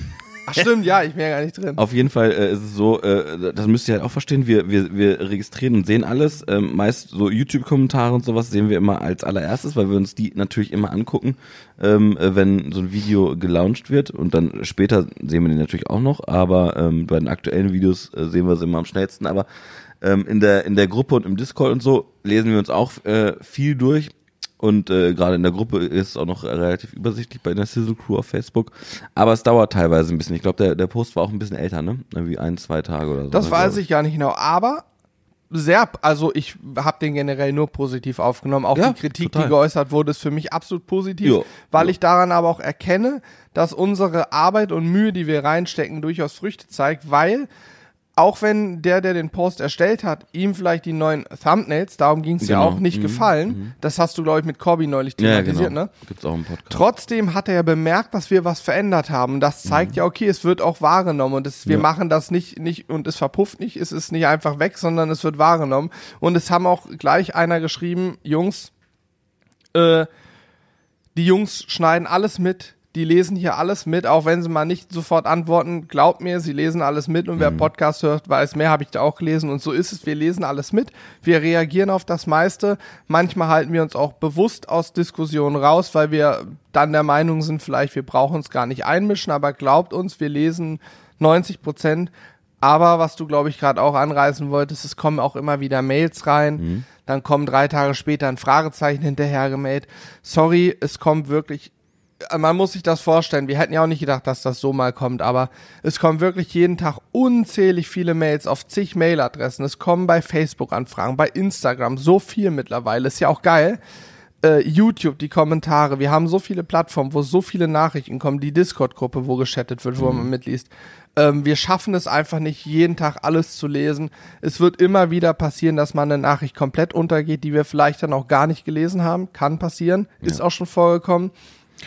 Ach stimmt, ja, ich bin ja gar nicht drin. Auf jeden Fall äh, ist es so, äh, das müsst ihr halt auch verstehen, wir, wir, wir registrieren und sehen alles. Ähm, meist so YouTube-Kommentare und sowas sehen wir immer als allererstes, weil wir uns die natürlich immer angucken, ähm, äh, wenn so ein Video gelauncht wird. Und dann später sehen wir die natürlich auch noch, aber ähm, bei den aktuellen Videos äh, sehen wir sie immer am schnellsten. Aber ähm, in, der, in der Gruppe und im Discord und so lesen wir uns auch äh, viel durch. Und äh, gerade in der Gruppe ist es auch noch relativ übersichtlich bei der Sizzle Crew auf Facebook. Aber es dauert teilweise ein bisschen. Ich glaube, der, der Post war auch ein bisschen älter, ne? Irgendwie ein, zwei Tage oder so. Das ne, weiß ich gar nicht genau, aber sehr, also ich habe den generell nur positiv aufgenommen. Auch Ja, die Kritik, total. die geäußert wurde, ist für mich absolut positiv, Jo, weil jo. ich daran aber auch erkenne, dass unsere Arbeit und Mühe, die wir reinstecken, durchaus Früchte zeigt, weil auch wenn der, der den Post erstellt hat, ihm vielleicht die neuen Thumbnails, darum ging es ja Genau. auch nicht Mhm, gefallen. Das hast du, glaube ich, mit Corby neulich Ja, thematisiert, genau. ne? Gibt's auch im Podcast. Trotzdem hat er ja bemerkt, dass wir was verändert haben. Das zeigt ja, okay, es wird auch wahrgenommen und es, wir Ja. machen das nicht, nicht und es verpufft nicht, es ist nicht einfach weg, sondern es wird wahrgenommen. Und es haben auch gleich einer geschrieben, Jungs, äh, die Jungs schneiden alles mit, die lesen hier alles mit, auch wenn sie mal nicht sofort antworten. Glaubt mir, sie lesen alles mit und wer Podcast hört, weiß mehr, habe ich da auch gelesen. Und so ist es, wir lesen alles mit. Wir reagieren auf das meiste. Manchmal halten wir uns auch bewusst aus Diskussionen raus, weil wir dann der Meinung sind, vielleicht wir brauchen uns gar nicht einmischen, aber glaubt uns, wir lesen 90 Prozent. Aber was du, glaube ich, gerade auch anreißen wolltest, es kommen auch immer wieder Mails rein. Dann kommen drei Tage später ein Fragezeichen hinterher gemeldet. Sorry, es kommt wirklich man muss sich das vorstellen. Wir hätten ja auch nicht gedacht, dass das so mal kommt, aber es kommen wirklich jeden Tag unzählig viele Mails auf zig Mailadressen. Es kommen bei Facebook Anfragen, bei Instagram so viel mittlerweile. Ist ja auch geil. Äh, YouTube, die Kommentare. Wir haben so viele Plattformen, wo so viele Nachrichten kommen. Die Discord-Gruppe, wo geschattet wird, wo man mitliest. Ähm, wir schaffen es einfach nicht, jeden Tag alles zu lesen. Es wird immer wieder passieren, dass mal eine Nachricht komplett untergeht, die wir vielleicht dann auch gar nicht gelesen haben. Kann passieren. Ist auch schon vorgekommen.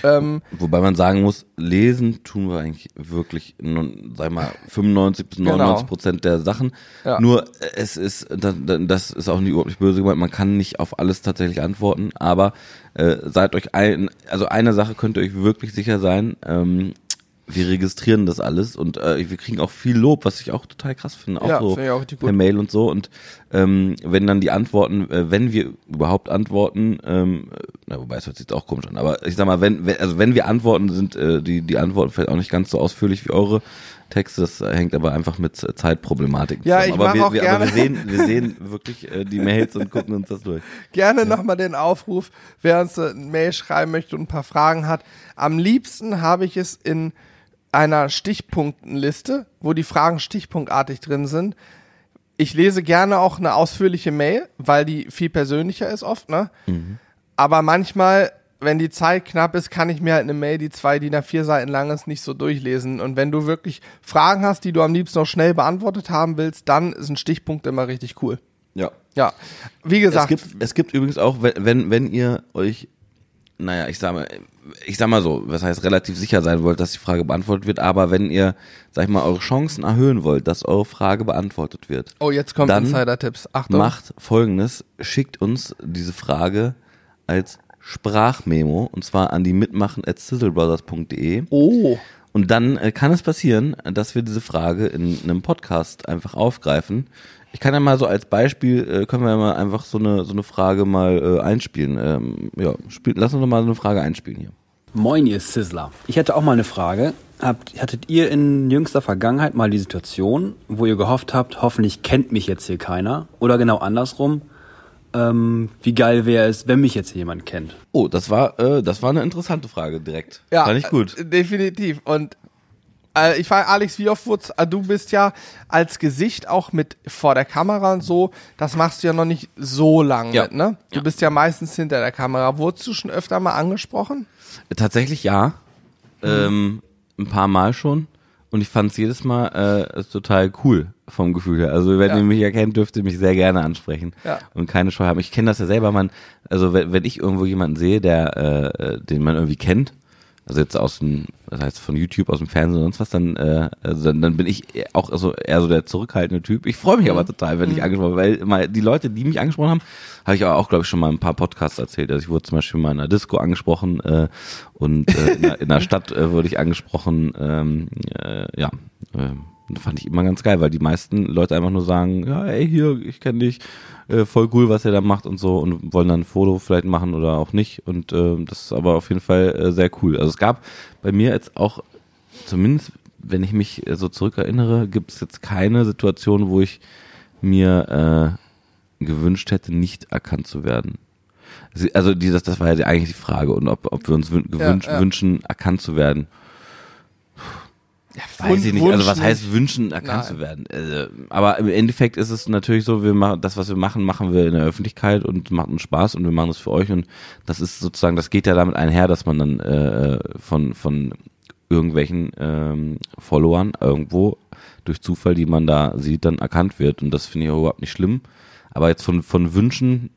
Ähm, Wobei man sagen muss, lesen tun wir eigentlich wirklich, nun, sag mal, 95 bis 99 Prozent der Sachen. Ja. Nur äh, es ist, das, das ist auch nicht überhaupt nicht böse gemeint, man kann nicht auf alles tatsächlich antworten, aber äh, seid euch ein, also eine Sache könnt ihr euch wirklich sicher sein, ähm, wir registrieren das alles und äh, wir kriegen auch viel Lob, was ich auch total krass finde, auch Ja, so ich auch per. Mail und so und ähm, wenn dann die Antworten, äh, wenn wir überhaupt antworten, ähm, na, wobei es hört sich jetzt auch komisch an, aber ich sag mal, wenn, wenn also wenn wir antworten, sind äh, die die Antworten vielleicht auch nicht ganz so ausführlich wie eure Texte, das äh, hängt aber einfach mit äh, Zeitproblematiken Ja, zusammen. ich aber wir, auch wir, gerne- aber wir sehen, wir sehen wirklich äh, die Mails und gucken uns das durch. gerne nochmal den Aufruf, wer uns eine Mail schreiben möchte und ein paar Fragen hat. Am liebsten habe ich es in einer Stichpunktenliste, wo die Fragen stichpunktartig drin sind. Ich lese gerne auch eine ausführliche Mail, weil die viel persönlicher ist oft, ne? Aber manchmal, wenn die Zeit knapp ist, kann ich mir halt eine Mail, die zwei DIN A4 Seiten lang ist, nicht so durchlesen. Und wenn du wirklich Fragen hast, die du am liebsten noch schnell beantwortet haben willst, dann sind Stichpunkte immer richtig cool. Ja. Ja, wie Es gesagt, gibt, es gibt übrigens auch, wenn, wenn, ihr euch, naja, ich sag mal, ich sag mal so, was heißt relativ sicher sein wollt, dass die Frage beantwortet wird, aber wenn ihr, sag ich mal, eure Chancen erhöhen wollt, dass eure Frage beantwortet wird, oh, jetzt kommt Insider-Tipps. Achtung. macht folgendes, schickt uns diese Frage als Sprachmemo und zwar an die mitmachen at sizzlebrothers.de Oh, und dann äh, kann es passieren, dass wir diese Frage in einem Podcast einfach aufgreifen. Ich kann ja mal so als Beispiel, äh, können wir ja mal einfach so eine, so eine Frage mal äh, einspielen. Ähm, ja, spiel, lass uns doch mal so eine Frage einspielen hier. Moin, ihr Sizzler. Ich hätte auch mal eine Frage. Habt, hattet ihr in jüngster Vergangenheit mal die Situation, wo ihr gehofft habt, hoffentlich kennt mich jetzt hier keiner? Oder genau andersrum, ähm, wie geil wäre es, wenn mich jetzt hier jemand kennt? Oh, das war, äh, das war eine interessante Frage direkt. ja. Fand ich gut. äh, Definitiv. Und äh, ich frage Alex, wie oft wurd's, äh, du bist ja als Gesicht auch mit vor der Kamera und so, das machst du ja noch nicht so lang Ja. mit, ne? Du Ja. bist ja meistens hinter der Kamera. Wurdest du schon öfter mal angesprochen? Tatsächlich ja. Ähm, ein paar Mal schon. Und ich fand es jedes Mal äh, total cool vom Gefühl her. Also wenn Ja. ihr mich erkennt, dürft ihr mich sehr gerne ansprechen Ja. und keine Scheu haben. Ich kenne das ja selber, man, also wenn, wenn ich irgendwo jemanden sehe, der, äh, äh, den man irgendwie kennt, also jetzt aus dem, das heißt von YouTube, aus dem Fernsehen und sonst was, dann, äh, also dann, dann bin ich auch so eher so der zurückhaltende Typ. Ich freue mich aber total, wenn ich angesprochen werde, weil mal die Leute, die mich angesprochen haben, habe ich aber auch, glaube ich, schon mal ein paar Podcasts erzählt. Also ich wurde zum Beispiel mal in einer Disco angesprochen äh, und äh, in, einer, in einer Stadt äh, wurde ich angesprochen. Ähm, äh, ja, äh, fand ich immer ganz geil, weil die meisten Leute einfach nur sagen, ja, ey, hier, ich kenne dich, äh, voll cool, was er da macht und so und wollen dann ein Foto vielleicht machen oder auch nicht. Und äh, das ist aber auf jeden Fall äh, sehr cool. Also es gab bei mir jetzt auch, zumindest wenn ich mich äh, so zurückerinnere, gibt es jetzt keine Situation, wo ich mir äh, gewünscht hätte, nicht erkannt zu werden. Also dieses, das war ja eigentlich die Frage und ob, ob wir uns wün gewünsch, ja. wünschen, erkannt zu werden. Weiß Wun- ich nicht. Wunsch Also was heißt wünschen, erkannt Nein. zu werden? Äh, aber im Endeffekt ist es natürlich so, wir machen das, was wir machen, machen wir in der Öffentlichkeit und macht uns Spaß und wir machen es für euch und das ist sozusagen, das geht ja damit einher, dass man dann äh, von von irgendwelchen ähm, Followern irgendwo durch Zufall, die man da sieht, dann erkannt wird und das finde ich auch überhaupt nicht schlimm. Aber jetzt von von Wünschen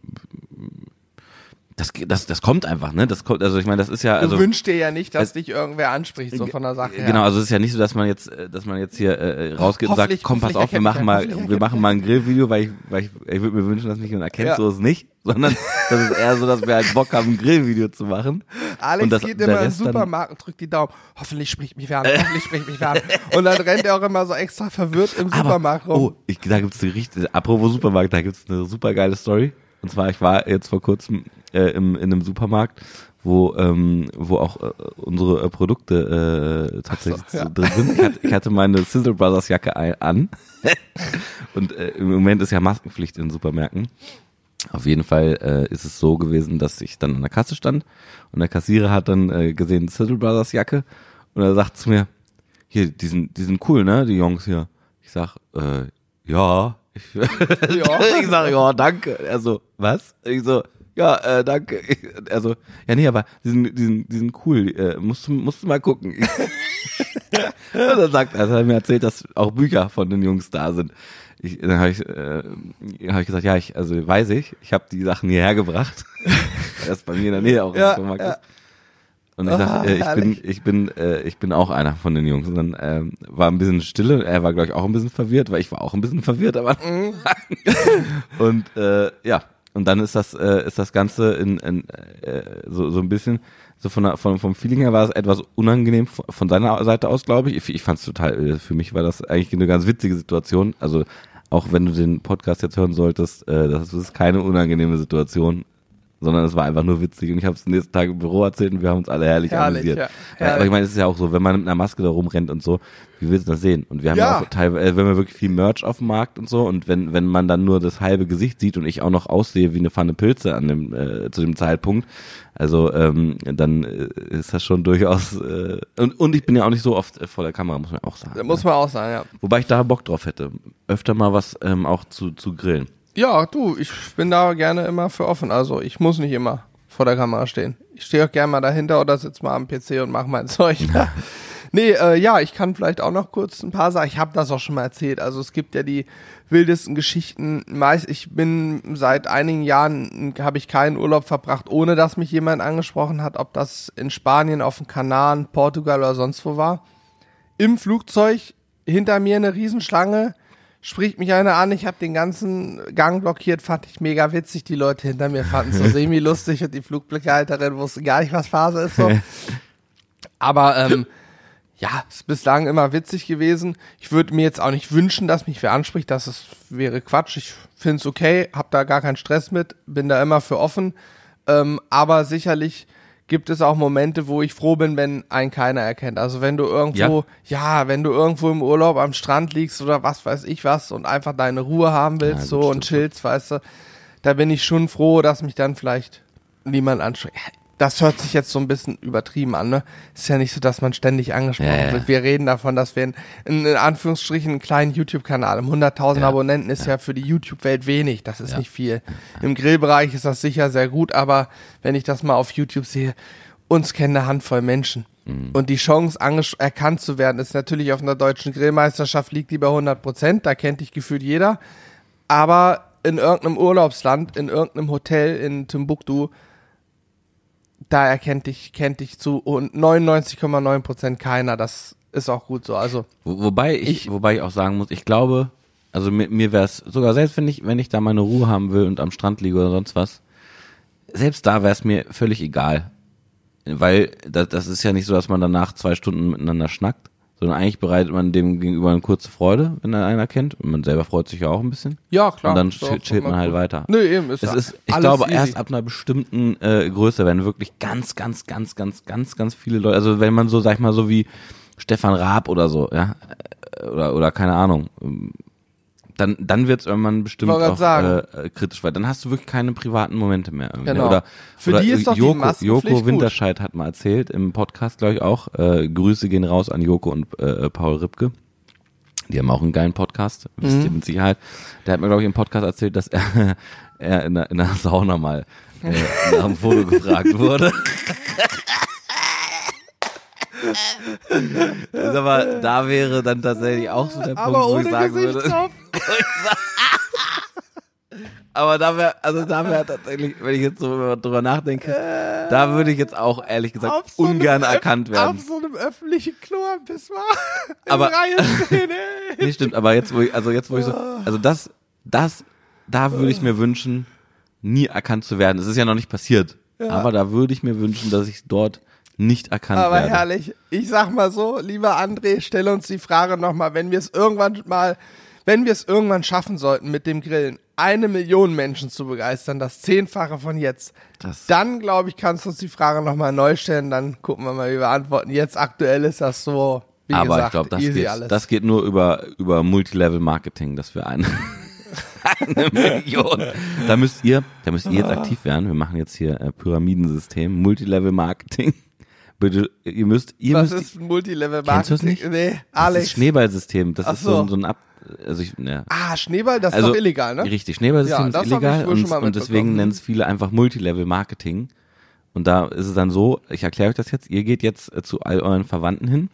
das, das, das kommt einfach, ne? Das kommt, also ich meine, das ist ja, also du wünschst dir ja nicht, dass es- dich irgendwer anspricht, so von der Sache her. Genau, also es ist ja nicht so, dass man jetzt, äh, dass man jetzt hier äh, rausgeht und sagt, komm, pass auf, wir machen mal, wir machen mal ein Grillvideo, weil ich, weil ich, ich würde mir wünschen, dass mich jemand erkennt, Ja. so ist es nicht, sondern das ist eher so, dass wir halt Bock haben, ein Grillvideo zu machen. Alex und das, geht immer in den Supermarkt und drückt die Daumen. Hoffentlich spricht mich wer an, hoffentlich spricht mich wer an. Und dann rennt er auch immer so extra verwirrt im Supermarkt Aber, rum. oh, ich, da gibt's eine richtig, apropos Supermarkt, da gibt's eine super geile Story. Und zwar, ich war jetzt vor kurzem äh, im, in einem Supermarkt, wo, ähm, wo auch äh, unsere äh, Produkte äh, tatsächlich so, ja. drin sind. Ich hatte, ich hatte meine Sizzle Brothers Jacke ein, an. Und äh, im Moment ist ja Maskenpflicht in Supermärkten. Auf jeden Fall äh, ist es so gewesen, dass ich dann an der Kasse stand und der Kassierer hat dann äh, gesehen, Sizzle Brothers Jacke und er sagt zu mir, hier, die sind, die sind cool, ne, die Jungs hier. Ich sag, äh, ja. Ich, Ja. ich sag, ja, danke. Er so, was? Ich so, ja, äh, danke. Ich, er so, ja, nee, aber die sind, die sind, die sind cool, äh, musst, du, musst du mal gucken. und dann sagt er, also er hat mir erzählt, dass auch Bücher von den Jungs da sind. Ich, dann habe ich, äh, hab ich gesagt, ja, ich, also weiß ich, ich habe die Sachen hierher gebracht. er ist bei mir in der Nähe auch Ja, Supermarkt ja. ist. Und ich sag, Ah, äh, ich bin, ich bin, äh, ich bin auch einer von den Jungs. Und dann ähm, war ein bisschen Stille. Er war, glaube ich, auch ein bisschen verwirrt, weil ich war auch ein bisschen verwirrt, aber Mhm. und äh, ja, und dann ist das, äh, ist das Ganze in, in äh, so, so ein bisschen, so von, der, von vom Feeling her war es etwas unangenehm von, von seiner Seite aus, glaube ich. Ich, ich fand es total, äh, für mich war das eigentlich eine ganz witzige Situation. Also auch wenn du den Podcast jetzt hören solltest, äh, das ist keine unangenehme Situation, sondern es war einfach nur witzig. Und ich habe es nächsten Tag im Büro erzählt und wir haben uns alle herrlich, Herrlich, amüsiert. ja. Ja, aber Herrlich. ich meine, es ist ja auch so, wenn man mit einer Maske da rumrennt und so, wie willst du das sehen? Und wir haben ja, Ja. auch teilweise, wenn wir wirklich viel Merch auf dem Markt und so, und wenn, wenn man dann nur das halbe Gesicht sieht und ich auch noch aussehe wie eine Pfanne Pilze an dem, äh, zu dem Zeitpunkt, also ähm, dann äh, ist das schon durchaus äh, und, und ich bin ja auch nicht so oft äh, vor der Kamera, muss man auch sagen. Muss man auch sagen, ja. Wobei ich da Bock drauf hätte, öfter mal was ähm, auch zu, zu grillen. Ja, du, ich bin da gerne immer für offen. Also ich muss nicht immer vor der Kamera stehen. Ich stehe auch gerne mal dahinter oder sitze mal am PC und mache mein Zeug. nee, äh, ja, ich kann vielleicht auch noch kurz ein paar sagen. Ich habe das auch schon mal erzählt. Also es gibt ja die wildesten Geschichten. Meist, ich bin seit einigen Jahren, habe ich keinen Urlaub verbracht, ohne dass mich jemand angesprochen hat, ob das in Spanien, auf den Kanaren, Portugal oder sonst wo war. Im Flugzeug hinter mir eine Riesenschlange, spricht mich einer an, ich habe den ganzen Gang blockiert, fand ich mega witzig. Die Leute hinter mir fanden es so semi-lustig und die Flugbegleiterin wusste gar nicht, was Phase ist. So. Aber ähm, ja, ist bislang immer witzig gewesen. Ich würde mir jetzt auch nicht wünschen, dass mich wer anspricht, das ist, wäre Quatsch. Ich finde es okay, habe da gar keinen Stress mit, bin da immer für offen. Ähm, aber sicherlich gibt es auch Momente, wo ich froh bin, wenn einen keiner erkennt. Also wenn du irgendwo, ja, wenn du irgendwo im Urlaub am Strand liegst oder was weiß ich was und einfach deine Ruhe haben willst Ja, so und chillst, weißt du, da bin ich schon froh, dass mich dann vielleicht niemand anspricht. Das hört sich jetzt so ein bisschen übertrieben an, ne? Ist ja nicht so, dass man ständig angesprochen Ja, ja. wird. Wir reden davon, dass wir in, in, Anführungsstrichen einen kleinen YouTube-Kanal haben. 100.000 Ja. Abonnenten ist ja. für die YouTube-Welt wenig. Das ist nicht viel. Im Grillbereich ist das sicher sehr gut, aber wenn ich das mal auf YouTube sehe, uns kennen eine Handvoll Menschen. Mhm. Und die Chance, erkannt zu werden, ist natürlich auf einer deutschen Grillmeisterschaft liegt die bei 100 Prozent. Da kennt dich gefühlt jeder. Aber in irgendeinem Urlaubsland, in irgendeinem Hotel in Timbuktu, da erkennt dich, kennt dich zu und 99,9 Prozent keiner. Das ist auch gut so. Also, Wo, wobei ich, Ich- wobei ich auch sagen muss, ich glaube, also mir, mir wäre es sogar selbst wenn ich, wenn ich da meine Ruhe haben will und am Strand liege oder sonst was, selbst da wäre es mir völlig egal, weil das, das ist ja nicht so, dass man danach zwei Stunden miteinander schnackt, sondern eigentlich bereitet man dem gegenüber eine kurze Freude, wenn er einer kennt und man selber freut sich ja auch ein bisschen. ja, klar. Und dann chill- chillt man halt cool. weiter. Nö, eben, ist Es ist, ich glaube, easy. erst ab einer bestimmten äh, Größe werden wirklich ganz, ganz, ganz, ganz, ganz, ganz viele Leute, also wenn man so, sag ich mal, so wie Stefan Raab oder so, ja, äh, oder, oder keine Ahnung, ähm, dann, dann wird es irgendwann bestimmt auch äh, äh, kritisch, weil dann hast du wirklich keine privaten Momente mehr. Irgendwie, Genau. Oder, Für oder die ist doch die Joko, Maskenpflicht Joko gut. Winterscheid hat mal erzählt, im Podcast, glaube ich auch, äh, Grüße gehen raus an Joko und äh, Paul Ripke. Die haben auch einen geilen Podcast, wisst Mhm. ihr mit Sicherheit. Der hat mir, glaube ich, im Podcast erzählt, dass er, er in, der, in der Sauna mal äh, nach einem Foto gefragt wurde. Das aber da wäre dann tatsächlich auch so der Punkt, wo ich sagen würde. Aber da wäre, also da wäre tatsächlich, wenn ich jetzt so drüber nachdenke, da würde ich jetzt auch ehrlich gesagt so ungern erkannt werden. Auf so einem öffentlichen Klo am Pissoir. In Aber-. Nee, stimmt, aber jetzt, wo ich, also jetzt, wo ich so, also das, das, da würde ich mir wünschen, nie erkannt zu werden. Es ist ja noch nicht passiert. Aber da würde ich mir wünschen, dass ich dort nicht erkannt Aber werde. herrlich. Ich sag mal so, lieber André, stell uns die Frage nochmal, wenn wir es irgendwann mal, wenn wir es irgendwann schaffen sollten mit dem Grillen, eine Million Menschen zu begeistern, das Zehnfache von jetzt, Das- dann glaube ich, kannst du uns die Frage nochmal neu stellen, dann gucken wir mal, wie wir antworten. Jetzt aktuell ist das so, wie aber gesagt, ich glaube, das geht, alles. das geht nur über, über Multilevel-Marketing, dass wir einen, eine Million. Da müsst ihr, da müsst ihr jetzt aktiv werden. Wir machen jetzt hier äh, Pyramidensystem, Multilevel Marketing. Bitte, ihr müsst, ihr Was müsst, ist ein Multilevel Kennst du das Marketing? nicht? Nee, das Alex. ist Schneeballsystem. Das Ach ist so, so. ein- so ein Ab, also ich, ja. ah, Schneeball, das ist Also, doch illegal, ne? Richtig, Schneeballsystem Ja, ist das illegal und, und deswegen nennen es viele einfach Multilevel Marketing. Und da ist es dann so, ich erkläre euch das jetzt, ihr geht jetzt äh, zu all euren Verwandten hin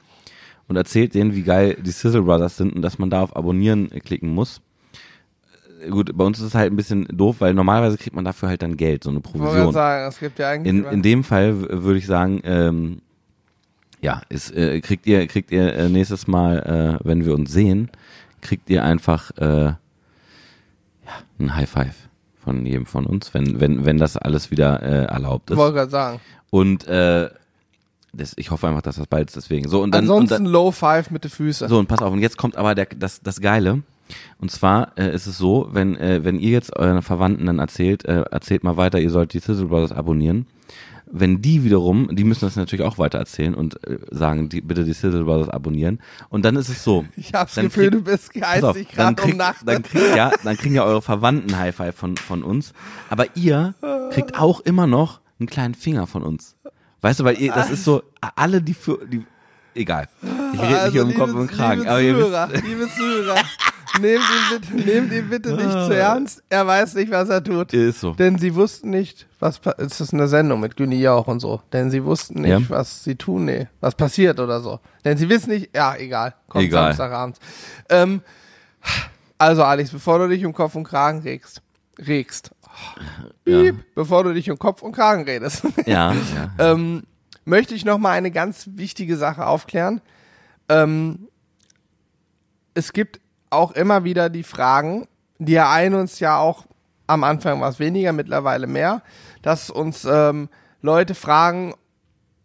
und erzählt denen, wie geil die Sizzle Brothers sind und dass man da auf Abonnieren äh, klicken muss. Gut, bei uns ist es halt ein bisschen doof, weil normalerweise kriegt man dafür halt dann Geld, so eine Ich Provision. sagen, es gibt ja eigentlich. In, in dem Fall würde ich sagen, ähm, ja, ist, äh, kriegt ihr, kriegt ihr äh, nächstes Mal, äh, wenn wir uns sehen, kriegt ihr einfach äh, ja, ein High Five von jedem von uns, wenn, wenn, wenn das alles wieder äh, erlaubt ich wollte ist. gerade sagen. Und äh, das, ich hoffe einfach, dass das bald ist deswegen. So, und dann, und Ansonsten dann Low Five mit den Füßen. so, und pass auf, und jetzt kommt aber der, das, das Geile. Und zwar äh, ist es so, wenn, äh, wenn ihr jetzt euren Verwandten dann erzählt, äh, erzählt mal weiter, ihr sollt die Sizzle Brothers abonnieren. Wenn die wiederum, die müssen das natürlich auch weiter erzählen und äh, sagen, die, bitte die Sizzle Brothers abonnieren. Und dann ist es so. Ich hab's dann Gefühl, krieg- du bist geistig gerade um Nacht. dann kriegt ja, dann kriegen ja eure Verwandten High Five von, von uns. Aber ihr kriegt auch immer noch einen kleinen Finger von uns. Weißt du, weil ihr, das ist so, alle, die für, die, egal. Ich rede nicht um den Kopf und den Kragen. liebe Aber ihr wisst, Zuhörer, liebe Zuhörer, nehmt ihn bitte, nehmt ihn bitte nicht zu ernst. Er weiß nicht, was er tut. ist so. Denn sie wussten nicht, was es ist eine Sendung mit Günni Jauch und so. Denn sie wussten nicht, Ja. was sie tun, nee, was passiert oder so. Denn sie wissen nicht, ja, egal, kommt Egal. Samstagabend. Ähm, also Alex, bevor du dich um Kopf und Kragen regst, regst, Ja. piep, bevor du dich um Kopf und Kragen redest, Ja, ja. ähm, möchte ich noch mal eine ganz wichtige Sache aufklären. Ähm, es gibt auch immer wieder die Fragen, die ereilen uns ja auch am Anfang was weniger, mittlerweile mehr, dass uns ähm, Leute fragen,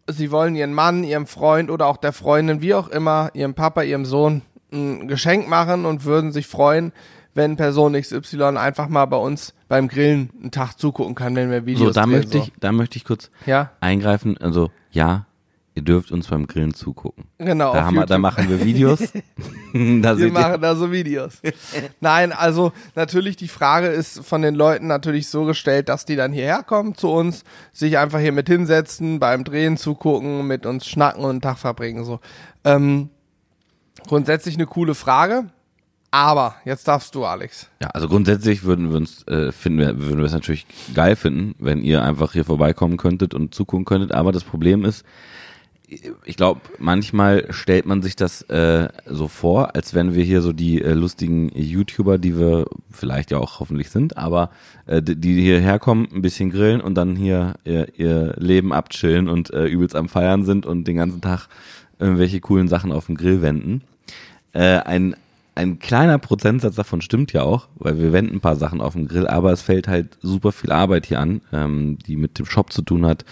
sie wollen ihren Mann, ihrem Freund oder auch der Freundin, wie auch immer, ihrem Papa, ihrem Sohn ein Geschenk machen und würden sich freuen, wenn Person XY einfach mal bei uns beim Grillen einen Tag zugucken kann, wenn wir Videos So, da drehen, möchte ich, da möchte ich kurz Ja, eingreifen. Also, ja, ihr dürft uns beim Grillen zugucken. genau. Da, haben wir, da machen wir Videos. Wir machen da so Videos. Nein, also natürlich die Frage ist von den Leuten natürlich so gestellt, dass die dann hierher kommen zu uns, sich einfach hier mit hinsetzen, beim Drehen zugucken, mit uns schnacken und einen Tag verbringen. So. Ähm, grundsätzlich eine coole Frage, aber jetzt darfst du, Alex. ja, also grundsätzlich würden wir uns, äh, finden wir, würden wir es natürlich geil finden, wenn ihr einfach hier vorbeikommen könntet und zugucken könntet. Aber das Problem ist, ich glaube, manchmal stellt man sich das äh, so vor, als wenn wir hier so die äh, lustigen YouTuber, die wir vielleicht ja auch hoffentlich sind, aber äh, die, die hierher kommen, ein bisschen grillen und dann hier ihr, ihr Leben abchillen und äh, übelst am Feiern sind und den ganzen Tag irgendwelche coolen Sachen auf dem Grill wenden. Äh, ein, ein kleiner Prozentsatz davon stimmt ja auch, weil wir wenden ein paar Sachen auf dem Grill, aber es fällt halt super viel Arbeit hier an, ähm, die mit dem Shop zu tun hat,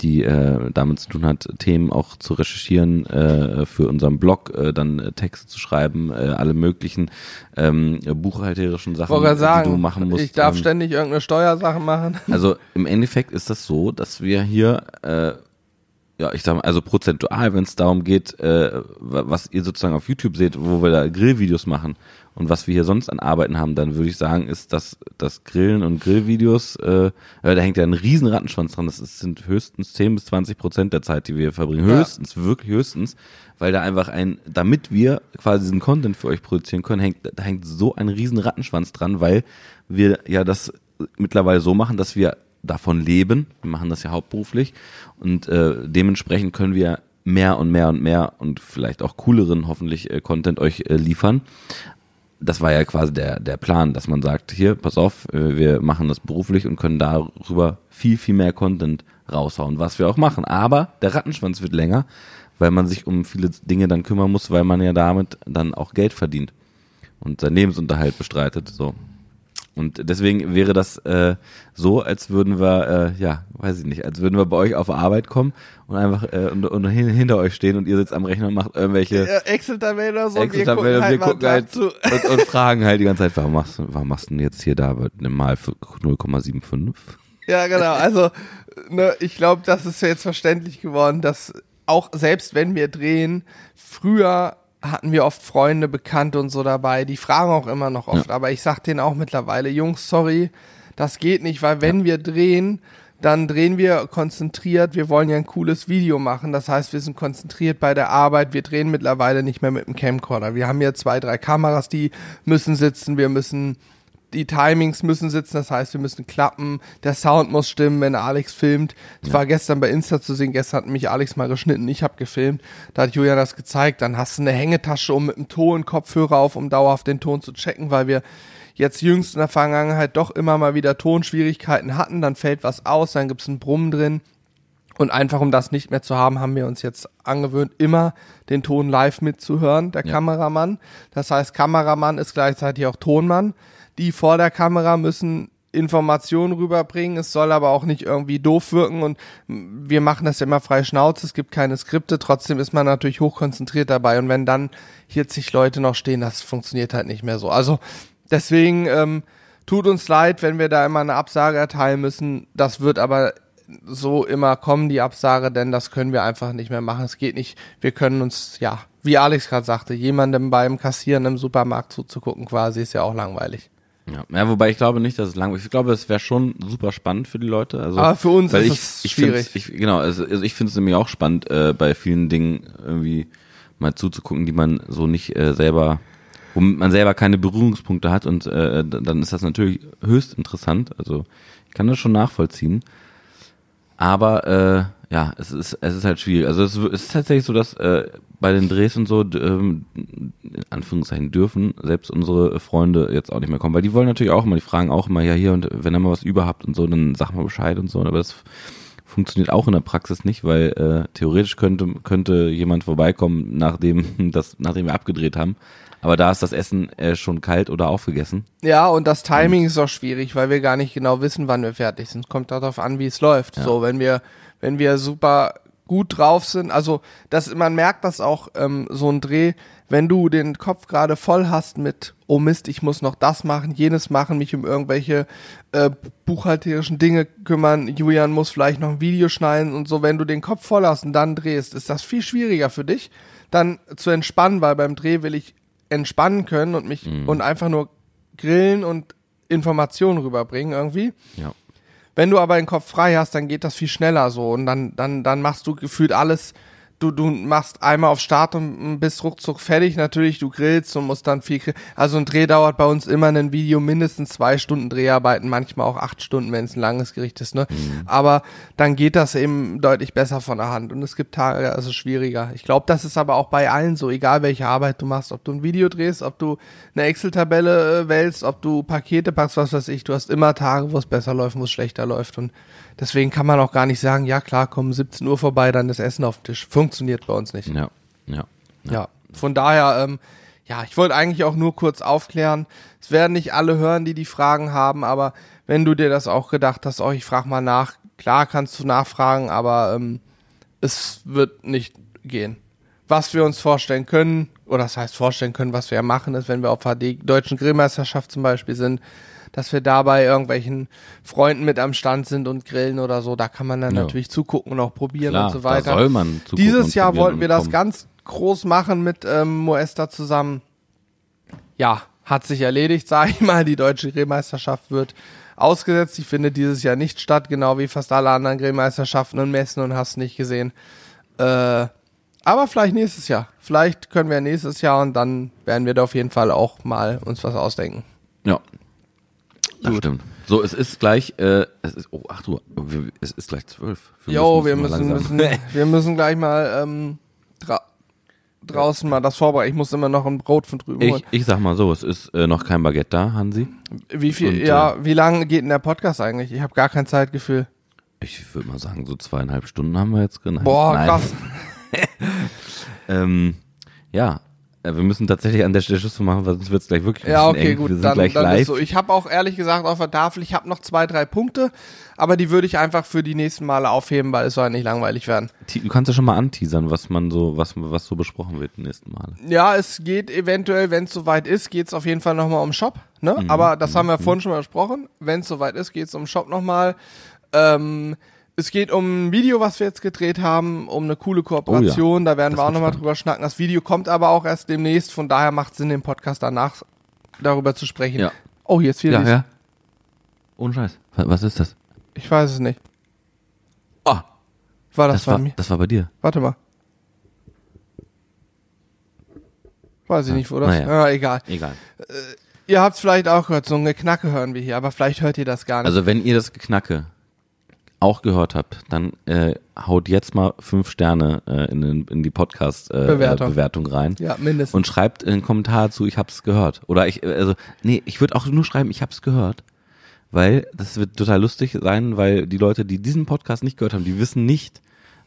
die äh, damit zu tun hat, Themen auch zu recherchieren, äh, für unseren Blog äh, dann äh, Texte zu schreiben, äh, alle möglichen ähm, buchhalterischen Sachen, gerade die sagen, du machen musst. ich darf ähm, ständig irgendeine Steuersache machen. also im Endeffekt ist das so, dass wir hier, äh, ja, ich sag mal, also prozentual, wenn es darum geht, wa- was ihr sozusagen auf YouTube seht, wo wir da Grillvideos machen und was wir hier sonst an Arbeiten haben, dann würde ich sagen, ist das das Grillen und Grillvideos, äh, da hängt ja ein riesen Rattenschwanz dran. Das ist, sind höchstens 10 bis 20 Prozent der Zeit, die wir verbringen. Ja. Höchstens, wirklich höchstens, weil da einfach ein, damit wir quasi diesen Content für euch produzieren können, hängt, da hängt so ein riesen Rattenschwanz dran, weil wir ja das mittlerweile so machen, dass wir davon leben. Wir machen das ja hauptberuflich und äh, dementsprechend können wir mehr und mehr und mehr und vielleicht auch cooleren hoffentlich äh, Content euch äh, liefern. Das war ja quasi der, der Plan, dass man sagt, hier, pass auf, äh, wir machen das beruflich und können darüber viel, viel mehr Content raushauen, was wir auch machen. Aber der Rattenschwanz wird länger, weil man sich um viele Dinge dann kümmern muss, weil man ja damit dann auch Geld verdient und seinen Lebensunterhalt bestreitet. So. Und deswegen wäre das äh, so, als würden wir, äh, ja, weiß ich nicht, als würden wir bei euch auf Arbeit kommen und einfach äh, und, und hin, hinter euch stehen und ihr sitzt am Rechner und macht irgendwelche Ja, Excel-Tabelle oder so. Excel-Tabellen und wir gucken mal halt zu. und, und fragen halt die ganze Zeit, warum machst du, warum machst du denn jetzt hier da Mal für 0,75? Ja, genau. Also, ne, ich glaube, das ist jetzt verständlich geworden, dass auch selbst wenn wir drehen, früher hatten wir oft Freunde, Bekannte und so dabei, die fragen auch immer noch oft, aber ich sag denen auch mittlerweile, Jungs, sorry, das geht nicht, weil wenn wir drehen, dann drehen wir konzentriert, wir wollen ja ein cooles Video machen, das heißt, wir sind konzentriert bei der Arbeit, wir drehen mittlerweile nicht mehr mit dem Camcorder. Wir haben hier zwei, drei Kameras, die müssen sitzen, wir müssen die Timings müssen sitzen, das heißt, wir müssen klappen, der Sound muss stimmen, wenn Alex filmt. Es war gestern bei Insta zu sehen, gestern hat mich Alex mal geschnitten, ich habe gefilmt, da hat Julian das gezeigt, dann hast du eine Hängetasche um mit einem Ton, Kopfhörer auf, um dauerhaft den Ton zu checken, weil wir jetzt jüngst in der Vergangenheit doch immer mal wieder Tonschwierigkeiten hatten, dann fällt was aus, dann gibt's einen Brummen drin. Und einfach um das nicht mehr zu haben, haben wir uns jetzt angewöhnt, immer den Ton live mitzuhören, der Ja. Kameramann. Das heißt, Kameramann ist gleichzeitig auch Tonmann. Die vor der Kamera müssen Informationen rüberbringen. Es soll aber auch nicht irgendwie doof wirken und wir machen das ja immer frei Schnauze. Es gibt keine Skripte. Trotzdem ist man natürlich hochkonzentriert dabei. Und wenn dann hier zig Leute noch stehen, das funktioniert halt nicht mehr so. Also deswegen ähm, tut uns leid, wenn wir da immer eine Absage erteilen müssen. Das wird aber so immer kommen, die Absage, denn das können wir einfach nicht mehr machen. Es geht nicht. Wir können uns, ja, wie Alex gerade sagte, jemandem beim Kassieren im Supermarkt zuzugucken quasi, ist ja auch langweilig. Ja. ja, wobei ich glaube nicht, dass es langweilig Ich glaube, es wäre schon super spannend für die Leute. Also, Aber für uns weil ist ich, es ich schwierig. Ich, genau, also, also ich finde es nämlich auch spannend, äh, bei vielen Dingen irgendwie mal zuzugucken, die man so nicht äh, selber, womit man selber keine Berührungspunkte hat und äh, dann ist das natürlich höchst interessant. Also ich kann das schon nachvollziehen. Aber äh, ja, es ist, es ist halt schwierig. Also es ist tatsächlich so, dass äh, bei den Drehs und so, ähm, in Anführungszeichen dürfen selbst unsere Freunde jetzt auch nicht mehr kommen, weil die wollen natürlich auch immer, die fragen auch immer, ja hier und wenn ihr mal was über habt und so, dann sag mal Bescheid und so, aber das funktioniert auch in der Praxis nicht, weil äh, theoretisch könnte könnte jemand vorbeikommen, nachdem das nachdem wir abgedreht haben, aber da ist das Essen äh, schon kalt oder aufgegessen. Ja, und das Timing ist auch schwierig, weil wir gar nicht genau wissen, wann wir fertig sind. Kommt darauf an, wie es läuft. So, wenn wir, wenn wir super gut drauf sind, also das, man merkt das auch, ähm, so ein Dreh, wenn du den Kopf gerade voll hast mit, oh Mist, ich muss noch das machen, jenes machen, mich um irgendwelche äh, buchhalterischen Dinge kümmern, Julian muss vielleicht noch ein Video schneiden und so, wenn du den Kopf voll hast und dann drehst, ist das viel schwieriger für dich, dann zu entspannen, weil beim Dreh will ich entspannen können und mich und einfach nur grillen und Informationen rüberbringen irgendwie. Ja. Wenn du aber den Kopf frei hast, dann geht das viel schneller so und dann, dann, dann machst du gefühlt alles. Du, du machst einmal auf Start und bist ruckzuck fertig. Natürlich, du grillst und musst dann viel. Also ein Dreh dauert bei uns immer ein Video mindestens zwei Stunden Dreharbeiten, manchmal auch acht Stunden, wenn es ein langes Gericht ist. Ne? Aber dann geht das eben deutlich besser von der Hand und es gibt Tage, es schwieriger. Ich glaube, das ist aber auch bei allen so, egal welche Arbeit du machst, ob du ein Video drehst, ob du eine Excel-Tabelle äh, wählst, ob du Pakete packst, was weiß ich. Du hast immer Tage, wo es besser läuft, wo es schlechter läuft und deswegen kann man auch gar nicht sagen, ja klar, komm 17 Uhr vorbei, dann das Essen auf den Tisch. Funktioniert bei uns nicht. Ja. Ja. Ja, von daher, ähm, ja, ich wollte eigentlich auch nur kurz aufklären. Es werden nicht alle hören, die die Fragen haben, aber wenn du dir das auch gedacht hast, oh, ich frage mal nach, klar kannst du nachfragen, aber ähm, es wird nicht gehen. Was wir uns vorstellen können, oder das heißt vorstellen können, was wir ja machen, ist, wenn wir auf HD Deutschen Grillmeisterschaft zum Beispiel sind, dass wir dabei irgendwelchen Freunden mit am Stand sind und grillen oder so, da kann man dann Ja. natürlich zugucken und auch probieren Klar, und so weiter. da soll man Dieses Jahr wollten wir das ganz groß machen mit ähm, Moesta zusammen. Ja, hat sich erledigt, sag ich mal. Die deutsche Grillmeisterschaft wird ausgesetzt. Die findet dieses Jahr nicht statt, genau wie fast alle anderen Grillmeisterschaften und Messen und hast nicht gesehen. Äh, aber vielleicht nächstes Jahr. Vielleicht können wir nächstes Jahr und dann werden wir da auf jeden Fall auch mal uns was ausdenken. Ja. Das stimmt. So, es ist gleich, äh, es ist, oh, ach du, es ist gleich zwölf. Jo, wir müssen, müssen, wir müssen gleich mal ähm, dra draußen mal das vorbereiten. Ich muss immer noch ein Brot von drüben holen. Ich, ich sag mal so, es ist äh, noch kein Baguette da, Hansi. Wie viel, Und, ja, wie lange geht denn der Podcast eigentlich? Ich habe gar kein Zeitgefühl. Ich würde mal sagen, so zweieinhalb Stunden haben wir jetzt drin. Boah, Nein. krass. Ähm, ja, äh, wir müssen tatsächlich an der Stelle Schluss machen, weil sonst wird es gleich wirklich ein Ja, okay, eng. gut, Wir sind dann, gleich dann live. ist so. Ich habe auch ehrlich gesagt auf der Tafel, ich habe noch zwei, drei Punkte, aber die würde ich einfach für die nächsten Male aufheben, weil es soll ja nicht langweilig werden. Du kannst ja schon mal anteasern, was man so, was, was so besprochen wird die nächsten Male. Ja, es geht eventuell, wenn es soweit ist, geht es auf jeden Fall nochmal um Shop. Ne? Mhm, Aber das haben wir vorhin schon mal besprochen. Wenn es soweit ist, geht es um Shop nochmal. Ähm, es geht um ein Video, was wir jetzt gedreht haben, um eine coole Kooperation. Da werden wir auch nochmal drüber schnacken. Das Video kommt aber auch erst demnächst. Von daher macht es Sinn, den Podcast danach darüber zu sprechen. Ja. Oh, jetzt wieder. Ja, dies- ja. Ohne Scheiß. Was, ist das? Ich weiß es nicht. Oh, War das, das bei war, mir? das war bei dir. Warte mal. Weiß ich nicht, wo das. Naja. Ja, egal. Egal. Ihr habt vielleicht auch gehört, so eine Knacke hören wir hier, aber vielleicht hört ihr das gar nicht. Also wenn ihr das Geknacke auch gehört habt, dann äh, haut jetzt mal fünf Sterne äh, in, den- in die Podcast-Bewertung äh, rein. ja, mindestens. Und schreibt einen Kommentar zu, ich hab's gehört. Oder ich, also, nee, ich würde auch nur schreiben, ich hab's gehört. Weil das wird total lustig sein, weil die Leute, die diesen Podcast nicht gehört haben, die wissen nicht,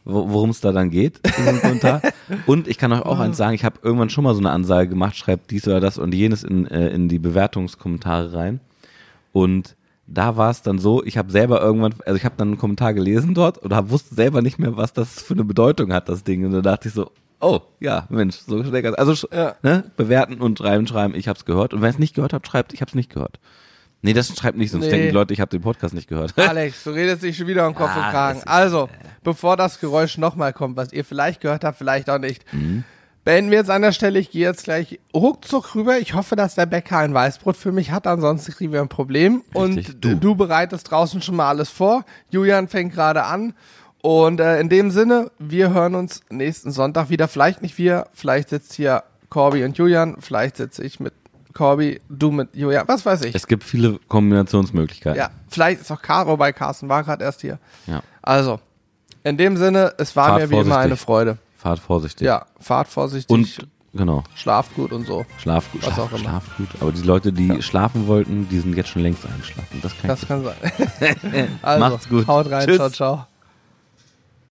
wo- worum es da dann geht. Und ich kann euch auch eins sagen, ich habe irgendwann schon mal so eine Ansage gemacht, schreibt dies oder das und jenes in, äh, in die Bewertungskommentare rein. Und da war es dann so, ich habe selber irgendwann, also ich habe dann einen Kommentar gelesen dort und hab, wusste selber nicht mehr, was das für eine Bedeutung hat, das Ding. Und dann dachte ich so, oh, ja, Mensch, so schnell. Also Ja. ne, bewerten und schreiben, schreiben, ich hab's gehört. Und wenn es nicht gehört habt, schreibt, ich hab's nicht gehört. Nee, das schreibt nicht, sonst Nee. denken die Leute, ich habe den Podcast nicht gehört. Alex, du redest dich schon wieder um Kopf Ah, und Kragen. Also, bevor das Geräusch nochmal kommt, was ihr vielleicht gehört habt, vielleicht auch nicht, Mhm. Beenden wir jetzt an der Stelle. Ich gehe jetzt gleich ruckzuck rüber. Ich hoffe, dass der Bäcker ein Weißbrot für mich hat, ansonsten kriegen wir ein Problem. Richtig, und du. du. bereitest draußen schon mal alles vor. Julian fängt gerade an. Und äh, in dem Sinne, wir hören uns nächsten Sonntag wieder. Vielleicht nicht wir, vielleicht sitzt hier Corby und Julian, vielleicht sitze ich mit Corby, du mit Julian, was weiß ich. Es gibt viele Kombinationsmöglichkeiten. Ja, vielleicht ist auch Caro bei Carsten, war gerade erst hier. ja. Also, in dem Sinne, es war Fahrt mir wie immer vorsichtig. eine Freude. Fahrt vorsichtig. Ja, fahrt vorsichtig, Und, genau, schlaft gut und so. schlaf gut. Was Schlaf, auch immer. schlaf gut. Aber die Leute, die schlafen wollten, die sind jetzt schon längst eingeschlafen. Das kann Das kann sein. also, Macht's gut. Haut rein, Tschüss. ciao, ciao.